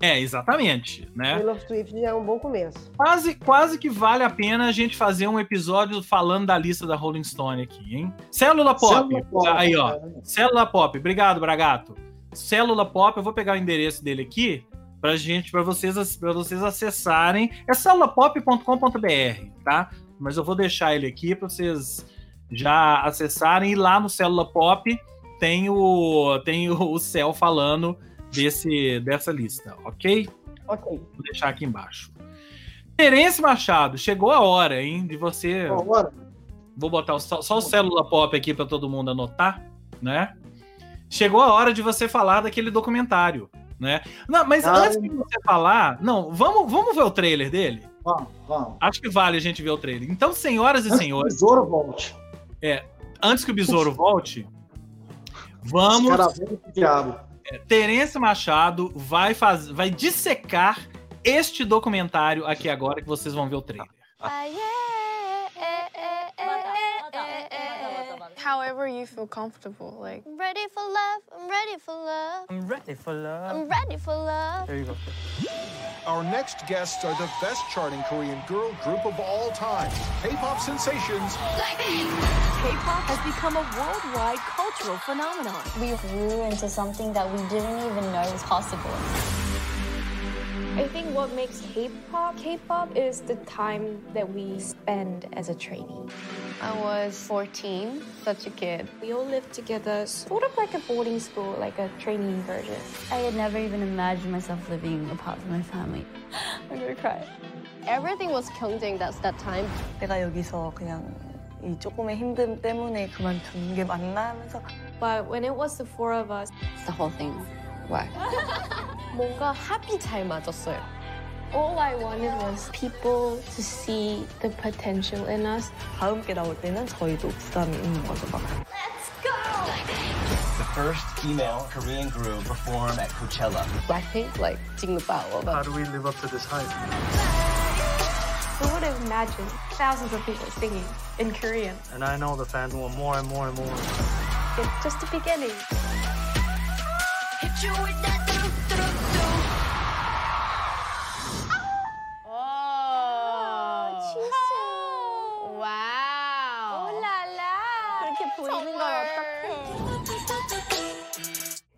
É, exatamente, né? Taylor Swift já é um bom começo. Quase, quase que vale a pena a gente fazer um episódio falando da lista da Rolling Stone aqui, hein? Célula Pop. Célula Pop, Aí, ó. Célula Pop. Obrigado, Bragato. Célula Pop, eu vou pegar o endereço dele aqui pra gente, pra vocês, pra vocês acessarem. É célulapop.com.br, tá? Mas eu vou deixar ele aqui pra vocês já acessarem e lá no Célula Pop tem o tem o, Céu falando desse dessa lista, ok? Ok. Vou deixar aqui embaixo. Terence Machado, chegou a hora, hein, de você. Agora, Vou botar o- só, só o célula pop aqui para todo mundo anotar, né? Chegou a hora de você falar daquele documentário, né? Não, mas Ah, antes de você falar, não, vamos, vamos ver o trailer dele. vamos, vamos. Acho que vale a gente ver o trailer. Então, senhoras e Antes que o senhores, Besouro volte. antes que o besouro volte, vamos. diabo. Terence Machado vai fazer, vai dissecar este documentário aqui agora que vocês vão ver o trailer. However you feel comfortable, like I'm ready for love, I'm ready for love, I'm ready for love. I'm ready for love. There you go. Our next guests are the best charting Korean girl group of all time. K-pop sensations K-pop has become a worldwide cultural phenomenon. We grew into something that we didn't even know was possible. I think what makes K-pop K-pop is the time that we spend as a trainee. I was 14, such a kid. We all lived together, sort of like a boarding school, like a trainee version. I had never even imagined myself living apart from my family. [gasps] I'm gonna cry. Everything was 경쟁 that's that time. 내가 여기서 그냥 이 조금의 힘듦 때문에 그만둔 게 맞나 하면서 But when it was the four of us, The whole thing. Why? [laughs] 뭔가 합이 잘 맞았어요. All I wanted was people to see the potential in us. 다음 게 나올 때는 저희도 부담이 있는 거죠, 막. Let's go! The first female Korean group perform at Coachella. Blackpink, like, 징그빠워. How do we live up to this hype? Who would have imagined thousands of people singing in Korean? And I know the fans want more and more and more. It's just the beginning.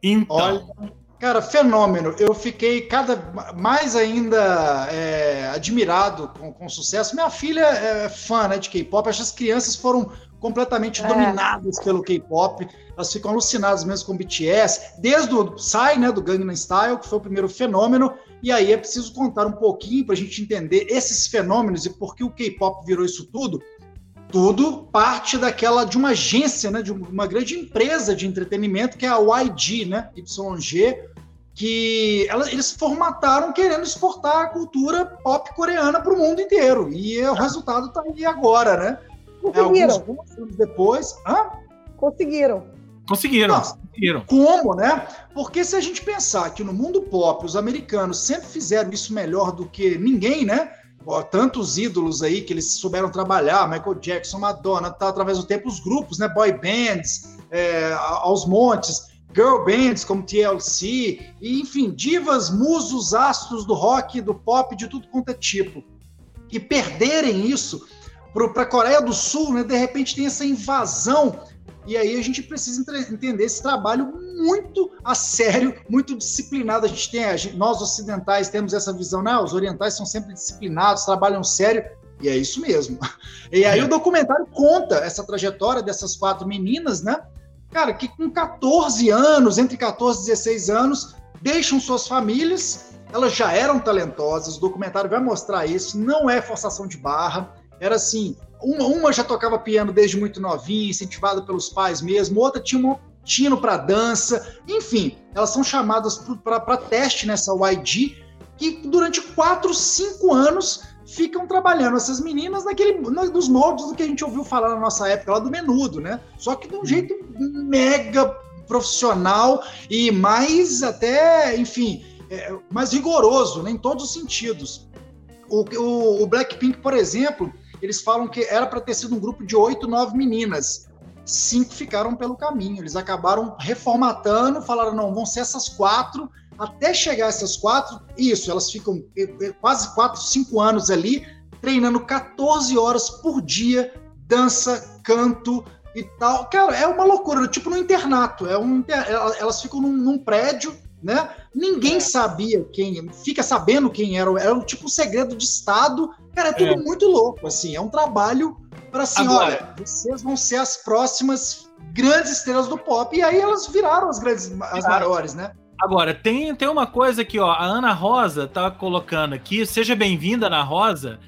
Então, Olha, cara, fenômeno. Eu fiquei cada mais ainda é, admirado com, com o sucesso. Minha filha é fã né, de K-pop. Acho que as crianças foram completamente É. dominadas pelo K-pop. Elas ficam alucinadas mesmo com o BTS. Desde o Psy, né, do Gangnam Style, que foi o primeiro fenômeno. E aí é preciso contar um pouquinho para a gente entender esses fenômenos e por que o K-pop virou isso tudo tudo parte daquela de uma agência, né, de uma grande empresa de entretenimento que é a YG, né, YG, que ela, eles formataram querendo exportar a cultura pop coreana para o mundo inteiro. E o resultado está aí agora, né? Conseguiram. É, alguns, anos depois. Hã? Conseguiram. Conseguiram, Nossa, conseguiram. Como, né? Porque se a gente pensar que no mundo pop os americanos sempre fizeram isso melhor do que ninguém, né? Ó, tantos ídolos aí que eles souberam trabalhar, Michael Jackson, Madonna, tá, através do tempo, os grupos, né? Boy bands, é, aos montes, girl bands como TLC, e, enfim, divas, musos, astros do rock, do pop, de tudo quanto é tipo. E perderem isso para a Coreia do Sul, né? De repente tem essa invasão e aí a gente precisa entender esse trabalho muito a sério, muito disciplinado. A gente tem, a gente, nós ocidentais temos essa visão, né? Os orientais são sempre disciplinados, trabalham sério. E é isso mesmo. E aí é. o documentário conta essa trajetória dessas quatro meninas, né? Cara, que com 14 anos, entre 14 e 16 anos, deixam suas famílias. Elas já eram talentosas, o documentário vai mostrar isso, não é forçação de barra. Era assim, uma, uma já tocava piano desde muito novinha, incentivada pelos pais mesmo, outra tinha um tino para dança, enfim, elas são chamadas para teste nessa YG, que durante 4, 5 anos ficam trabalhando essas meninas naquele, nos moldes do que a gente ouviu falar na nossa época lá do menudo, né? Só que de um jeito mega profissional e mais até, enfim, é, mais rigoroso né, em todos os sentidos. O, o, o Blackpink, por exemplo, eles falam que era para ter sido um grupo de oito, nove meninas. Cinco ficaram pelo caminho. Eles acabaram reformatando, falaram: não, vão ser essas quatro. Até chegar essas quatro, isso, elas ficam quase quatro, cinco anos ali, treinando 14 horas por dia, dança, canto e tal. Cara, é uma loucura, tipo no internato. É um, elas ficam num, num prédio né? Ninguém é. sabia quem, fica sabendo quem era, era tipo um segredo de Estado. Cara, é tudo é. muito louco, assim, é um trabalho para assim, Agora, olha, vocês vão ser as próximas grandes estrelas do pop, e aí elas viraram as grandes, as maiores, né? Agora, tem, tem uma coisa aqui, ó, a Ana Rosa tá colocando aqui, seja bem-vinda, Ana Rosa,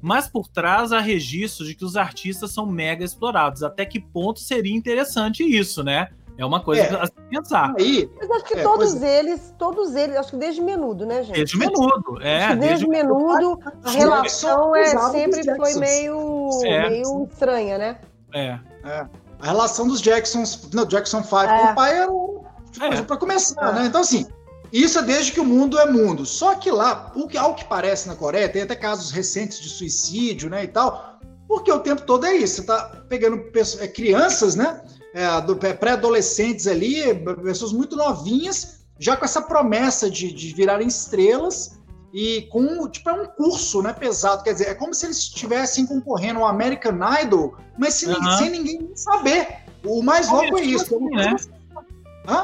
mas por trás há registros de que os artistas são mega explorados. Até que ponto seria interessante isso, né? É uma coisa é. a se pensar. Aí, Mas acho que é, todos eles, todos eles, acho que desde menudo, né, gente? Desde menudo, é. Desde, desde menudo, a relação é, sempre foi meio, é. meio estranha, né? É. é. A relação dos Jacksons, não, Jackson 5 é. com o pai era é. para começar, né? Então, assim, isso é desde que o mundo é mundo. Só que lá, o que, ao que parece na Coreia, tem até casos recentes de suicídio, né, e tal, porque o tempo todo é isso. Você tá pegando pessoas, é, crianças, né? É, pré-adolescentes ali, pessoas muito novinhas, já com essa promessa de, de virarem estrelas e com, tipo, é um curso, né, pesado, quer dizer, é como se eles estivessem concorrendo ao American Idol, mas sem, uhum. sem ninguém saber. O mais louco é isso. Assim, né?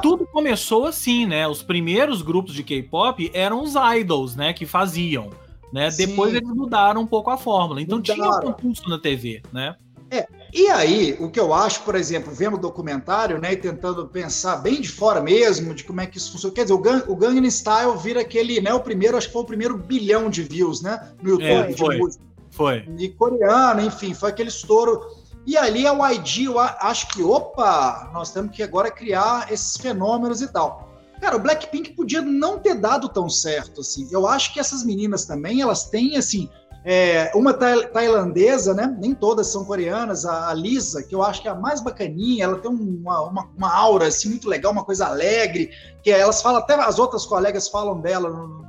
Tudo começou assim, né? Os primeiros grupos de K-pop eram os idols, né, que faziam, né? Depois eles mudaram um pouco a fórmula. Então mudaram. tinha um concurso na TV, né? É, e aí, o que eu acho, por exemplo, vendo o documentário, né, e tentando pensar bem de fora mesmo, de como é que isso funciona. Quer dizer, o, Gang, o Gangnam Style vira aquele, né, o primeiro, acho que foi o primeiro bilhão de views, né, no YouTube é, foi, de música. Foi. E coreano, enfim, foi aquele estouro. E ali a YG, eu acho que, opa, nós temos que agora criar esses fenômenos e tal. Cara, o Blackpink podia não ter dado tão certo, assim. Eu acho que essas meninas também, elas têm, assim, é, uma tailandesa, né? Nem todas são coreanas, a, Lisa, que eu acho que é a mais bacaninha, ela tem uma, uma, uma aura assim, muito legal, uma coisa alegre, que elas falam, até as outras colegas falam dela no,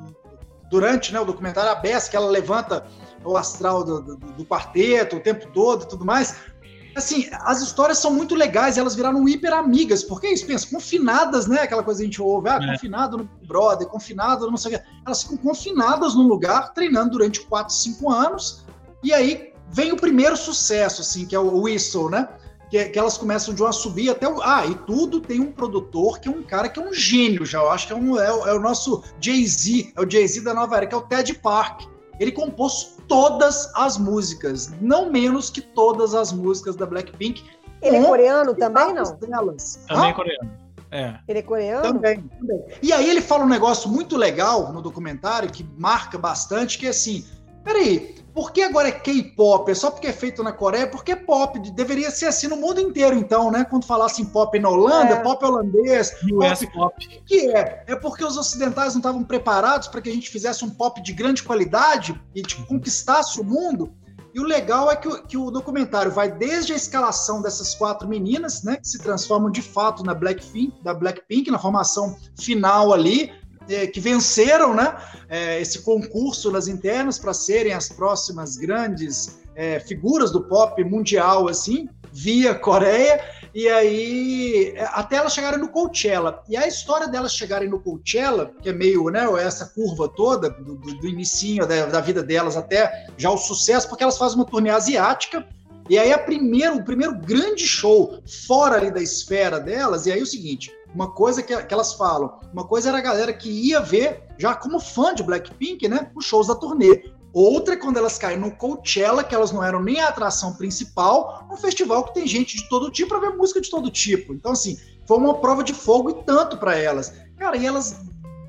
durante né, o documentário, a Bess, que ela levanta o astral do, do, do quarteto o tempo todo e tudo mais assim, as histórias são muito legais, elas viraram hiper amigas, porque é isso, pensa, confinadas, né? Aquela coisa que a gente ouve, ah, é. confinado no brother, confinado no não sei o que. Elas ficam confinadas num lugar, treinando durante 4, 5 anos, e aí vem o primeiro sucesso, assim, que é o Whistle, né? Que, que, elas começam de uma subir até o. Ah, e tudo tem um produtor que é um cara que é um gênio já. Eu acho que é, um, é, é o nosso Jay-Z, é o Jay-Z da nova era, que é o Ted Park. Ele compôs todas as músicas, não menos que todas as músicas da Blackpink. Ele é coreano também, não? Delas. Também é coreano. É. Ele é coreano? Também, também. E aí ele fala um negócio muito legal no documentário, que marca bastante, que é assim, peraí, por que agora é K-pop? É só porque é feito na Coreia? Porque é pop. Deveria ser assim no mundo inteiro, então, né? Quando falasse em pop na Holanda, É. pop holandês, US pop. Pop. O que é? É porque os ocidentais não estavam preparados para que a gente fizesse um pop de grande qualidade e tipo, conquistasse o mundo. E o legal é que o, que o documentário vai desde a escalação dessas quatro meninas, né, que se transformam de fato na Blackpink, da Blackpink, na formação final ali, eh, que venceram, né, eh, esse concurso nas internas para serem as próximas grandes eh, figuras do pop mundial, assim, via Coreia. E aí, eh, até elas chegarem no Coachella. E a história delas chegarem no Coachella, que é meio, né, essa curva toda, do, do, do inicinho da, da vida delas até já o sucesso, porque elas fazem uma turnê asiática, e aí a primeiro, o primeiro grande show fora ali da esfera delas, e aí é o seguinte, uma coisa que, que elas falam, uma coisa era a galera que ia ver, já como fã de Blackpink, né, os shows da turnê. Outra é quando elas caem no Coachella, que elas não eram nem a atração principal, um festival que tem gente de todo tipo para ver música de todo tipo. Então, assim, foi uma prova de fogo e tanto para elas. Cara, e elas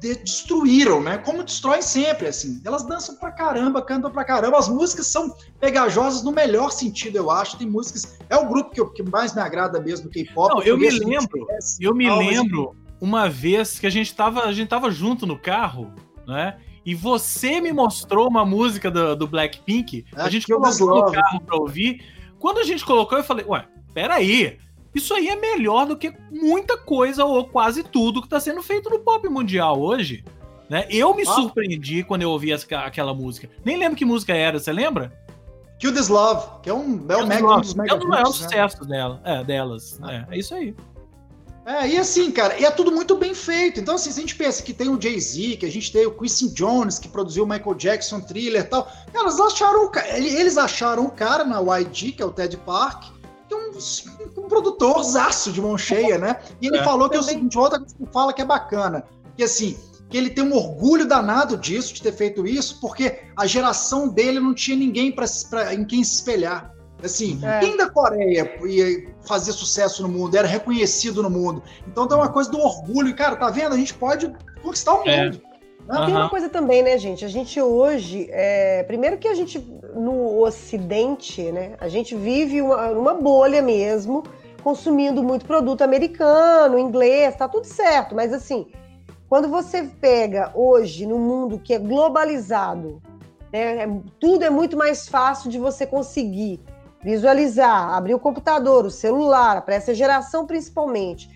de- destruíram, né? Como destroem sempre, assim. Elas dançam pra caramba, cantam pra caramba. As músicas são pegajosas no melhor sentido, eu acho. Tem músicas. É o grupo que, eu- que mais me agrada mesmo do K-pop. Não, eu me lembro, eu me lembro uma vez que a gente tava, a gente tava junto no carro, né? E você me mostrou uma música do, do Blackpink, a Ah, gente colocou no carro pra ouvir. Quando a gente colocou, eu falei, ué, peraí, isso aí é melhor do que muita coisa ou quase tudo que tá sendo feito no pop mundial hoje. Né? Eu me Ah. surpreendi quando eu ouvi essa- aquela música. Nem lembro que música era, você lembra? Kill This Love, que é um, é um, mega, um dos é mega um dos maiores né? sucessos dela, é, delas. É, é isso aí. É, e assim, cara, e é tudo muito bem feito. Então, assim, se a gente pensa que tem o Jay-Z, que a gente tem o Quincy Jones, que produziu o Michael Jackson Thriller e tal, eles acharam, eles acharam o cara na YG, que é o Ted Park, é um, um produtor zaço de mão cheia, né? E ele É. falou que é o seguinte, outra coisa que ele fala que é bacana, que assim, que ele tem um orgulho danado disso, de ter feito isso, porque a geração dele não tinha ninguém pra, pra- em quem se espelhar. Assim, É. quem da Coreia ia fazer sucesso no mundo, era reconhecido no mundo. Então tem uma coisa do orgulho, e, cara, tá vendo? A gente pode conquistar o É. né? Tem uma coisa também, né, gente? A gente hoje, é, primeiro que a gente no Ocidente, né, a gente vive uma, uma bolha mesmo, consumindo muito produto americano, inglês, tá tudo certo. Mas assim, quando você pega hoje no mundo que é globalizado, né, é- tudo é muito mais fácil de você conseguir visualizar, abrir o computador, o celular, para essa geração principalmente.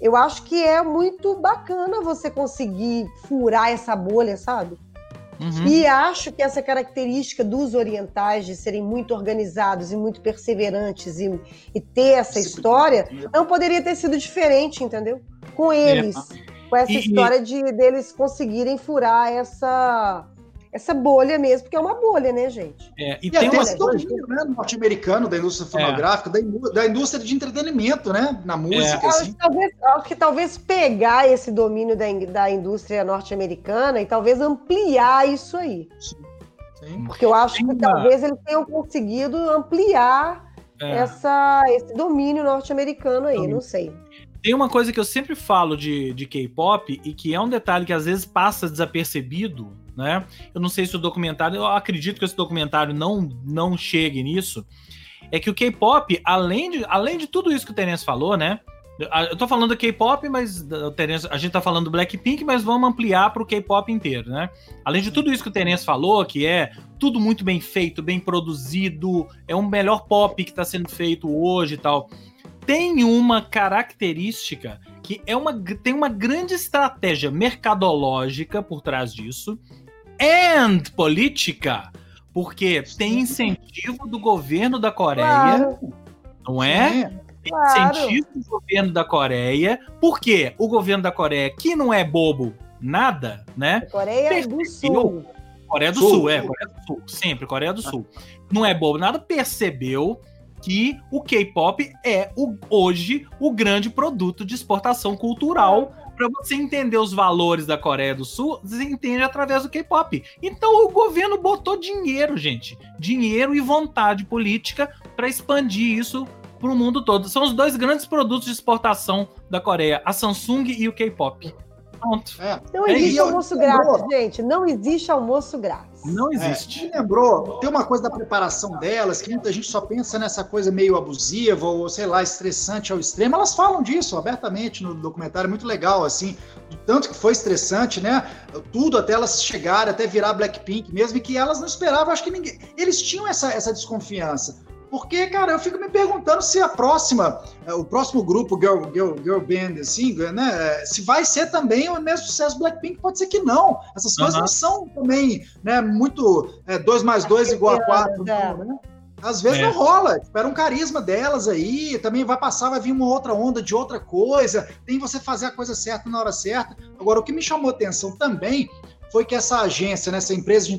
Eu acho que é muito bacana você conseguir furar essa bolha, sabe? Uhum. E acho que essa característica dos orientais de serem muito organizados e muito perseverantes e, e ter essa história não poderia ter sido diferente, entendeu? Com eles, com essa E- história de deles conseguirem furar essa essa bolha mesmo, porque é uma bolha, né, gente? É, e E tem até uma esse domínio né, norte-americano da indústria fonográfica, da, indú- da indústria de entretenimento, né? Na música, Eu assim. acho, que talvez, eu acho que talvez pegar esse domínio da, da indústria norte-americana e talvez ampliar isso aí. Sim. Porque eu acho Tem que uma- talvez eles tenham conseguido ampliar é, essa, esse domínio norte-americano aí, não sei. Tem uma coisa que eu sempre falo de, de K-pop e que é um detalhe que às vezes passa desapercebido, né? Eu não sei se o documentário, eu acredito que esse documentário não, não chegue nisso. É que o K-pop, além de, além de tudo isso que o Terence falou, né? Eu- tô falando do K-pop, mas o Terence, a gente tá falando do Blackpink, mas vamos ampliar pro K-pop inteiro, né? Além de tudo isso que o Terence falou, que é tudo muito bem feito, bem produzido, é um melhor pop que tá sendo feito hoje e tal tem uma característica que é uma, tem uma grande estratégia mercadológica por trás disso and política, porque tem incentivo do governo da Coreia, Claro, não é? Sim. Tem Claro. incentivo do governo da Coreia, porque o governo da Coreia, que não é bobo nada, né? Coreia do Percebeu? Sul. Coreia do Sul. Sul, é, Coreia do Sul, sempre, Coreia do Sul. Não é bobo nada, percebeu que o K-pop é o- hoje o grande produto de exportação cultural. Para você entender os valores da Coreia do Sul, você entende através do K-pop. Então o governo botou dinheiro, gente. Dinheiro e vontade política para expandir isso para o mundo todo. São os dois grandes produtos de exportação da Coreia, a Samsung e o K-pop. Pronto. É. Não É existe almoço grátis, gente. Não existe almoço grátis. Não existe. É, lembrou, tem uma coisa da preparação delas, que muita gente só pensa nessa coisa meio abusiva ou, sei lá, estressante ao extremo. Elas falam disso abertamente no documentário, muito legal, assim, do tanto que foi estressante, né? Tudo até elas chegarem, até virar Blackpink mesmo, e que elas não esperavam, acho que ninguém. Eles tinham essa, essa desconfiança. Porque, cara, eu fico me perguntando se a próxima, é, o próximo grupo Girl, Girl, Girl Band, assim, né, se vai ser também o mesmo sucesso Blackpink, pode ser que não. Essas coisas não são também, né, muito 2 é, mais 2 igual a 4, né? Às vezes é. não rola, espera um carisma delas aí, também vai passar, vai vir uma outra onda de outra coisa, tem você fazer a coisa certa na hora certa. Agora, o que me chamou atenção também foi que essa agência, né, essa empresa de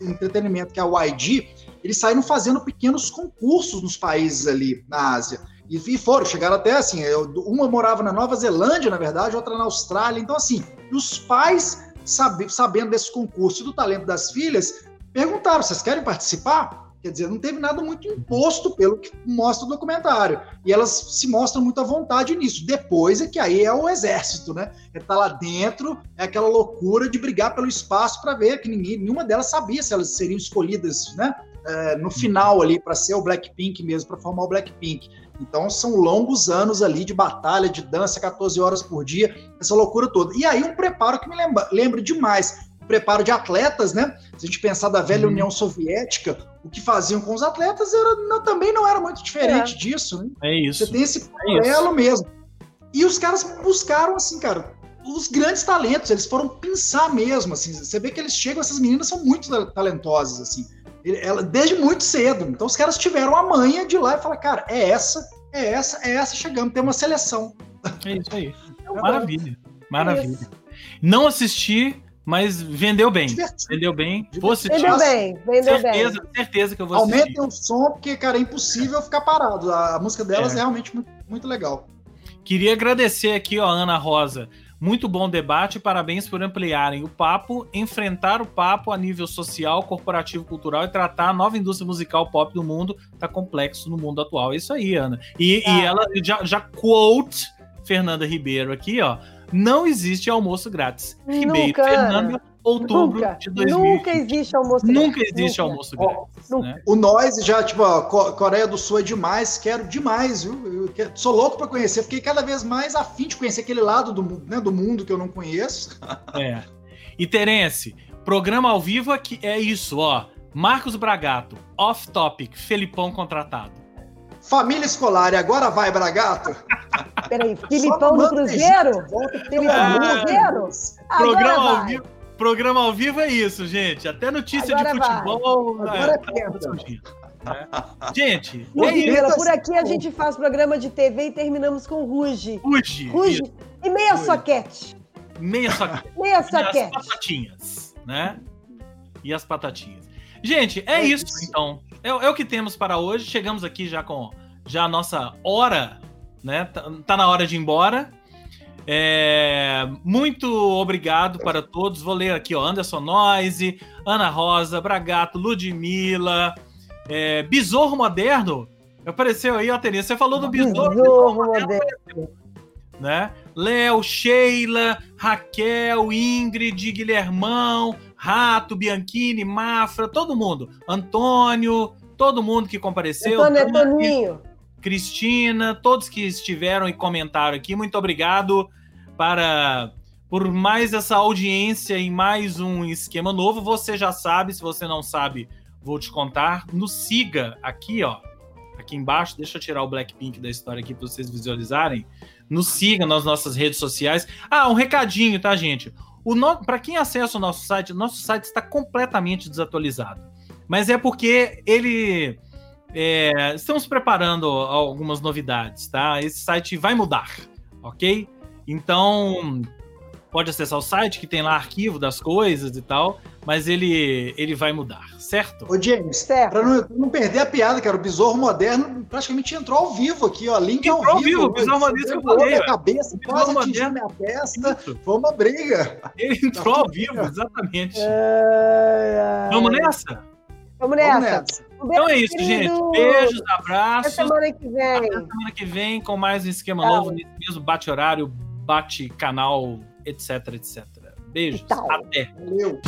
entretenimento, que é a YG, eles saíram fazendo pequenos concursos nos países ali na Ásia. E, e foram, chegaram até assim, uma morava na Nova Zelândia, na verdade, outra na Austrália. Então, assim, os pais, sabe, sabendo desse concurso e do talento das filhas, perguntaram: vocês querem participar? Quer dizer, não teve nada muito imposto pelo que mostra o documentário. E elas se mostram muito à vontade nisso. Depois é que aí é o exército, né? É tá lá dentro, é aquela loucura de brigar pelo espaço para ver que ninguém, nenhuma delas sabia se elas seriam escolhidas, né? É, no final ali para ser o Blackpink mesmo, para formar o Blackpink. Então são longos anos ali de batalha, de dança, 14 horas por dia, essa loucura toda. E aí um preparo que me lembra, lembra demais, o preparo de atletas, né? Se a gente pensar da velha uhum. União Soviética, o que faziam com os atletas era, não, também não era muito diferente é. disso, né? É isso. Você tem esse paralelo é mesmo. E os caras buscaram, assim, cara, os grandes talentos, eles foram pensar mesmo, assim, você vê que eles chegam, essas meninas são muito talentosas, assim, ela, desde muito cedo. Então os caras tiveram a manha de ir lá e falar, cara, é essa, é essa, é essa, chegamos, tem uma seleção. É isso aí. É [laughs] maravilha, maravilha. É Não assisti, mas vendeu bem. Divertido. Vendeu bem. Vou assistir. Vendeu bem, vendeu certeza, bem. Certeza que eu vou assistir. Aumentem o som, porque, cara, é impossível ficar parado. A música delas é, é realmente muito, muito legal. Queria agradecer aqui, ó, Ana Rosa. Muito bom debate, parabéns por ampliarem o papo, enfrentar o papo a nível social, corporativo, cultural e tratar a nova indústria musical pop do mundo. Tá complexo no mundo atual. É isso aí, Ana. E, ah. e ela já, já quote Fernanda Ribeiro aqui, ó. Não existe almoço grátis. Nunca. Ribeiro Fernanda outubro nunca, de 2000. Nunca existe almoço grátis. Nunca existe nunca. almoço grátis. Né? O Noise já, tipo, ó, Coreia do Sul é demais, quero demais, viu? Eu sou louco para conhecer, fiquei cada vez mais afim de conhecer aquele lado do, né, do mundo que eu não conheço. [laughs] É. E Terence, programa ao vivo aqui é isso, ó. Marcos Bragato, off topic, Felipão contratado. Família escolar, e agora vai, Bragato? [laughs] Peraí, Filipão no Cruzeiro? Filipão no Cruzeiro? Programa ao vivo Programa ao vivo é isso, gente. Até notícia Agora de futebol. Vai. Agora é, é. Gente, é por aqui a gente faz programa de TV e terminamos com Ruge. Ruge. Ruge e meia Ruge. soquete. Meia soquete. [laughs] meia soquete. E as patatinhas, né? E as patatinhas. Gente, é, é isso, isso, então. É, é, o que temos para hoje. Chegamos aqui já com já a nossa hora, né? Tá, tá na hora de ir embora. É, muito obrigado para todos. Vou ler aqui, ó, Anderson Noise, Ana Rosa, Bragato, Ludmilla, é, Besouro Moderno. Apareceu aí, ó, Teresa. Você falou do Besouro, Besouro Moderno. Né? Léo, Sheila, Raquel, Ingrid, Guilhermão, Rato, Bianchini, Mafra, todo mundo. Antônio, todo mundo que compareceu. Antônio, Antônio. Cristina, todos que estiveram e comentaram aqui, muito obrigado para por mais essa audiência em mais um esquema novo. Você já sabe, se você não sabe, vou te contar. Nos siga aqui, ó, aqui embaixo. Deixa eu tirar o Blackpink da história aqui para vocês visualizarem. Nos siga nas nossas redes sociais. Ah, um recadinho, tá, gente? O no... Para quem acessa o nosso site, nosso site está completamente desatualizado. Mas é porque ele é, estamos preparando algumas novidades, tá? Esse site vai mudar, ok? Então, pode acessar o site que tem lá arquivo das coisas e tal, mas ele, ele vai mudar, certo? Ô, James, certo. pra não, não perder a piada, cara, o Besouro Moderno praticamente entrou ao vivo aqui, ó, link entrou ao vivo. o Besouro Moderno que eu falei. Minha cabeça, quase atingiu minha testa, foi uma briga. Ele entrou ao vivo, exatamente. É, é... Vamos nessa? Vamos nessa. Vamos nessa. Então é isso, gente. Beijos, abraços. Até semana que vem. Até semana que vem com mais um esquema Tchau. novo, nesse mesmo bate-horário, bate-canal, etc, etc. Beijos. Tchau. Até. Valeu.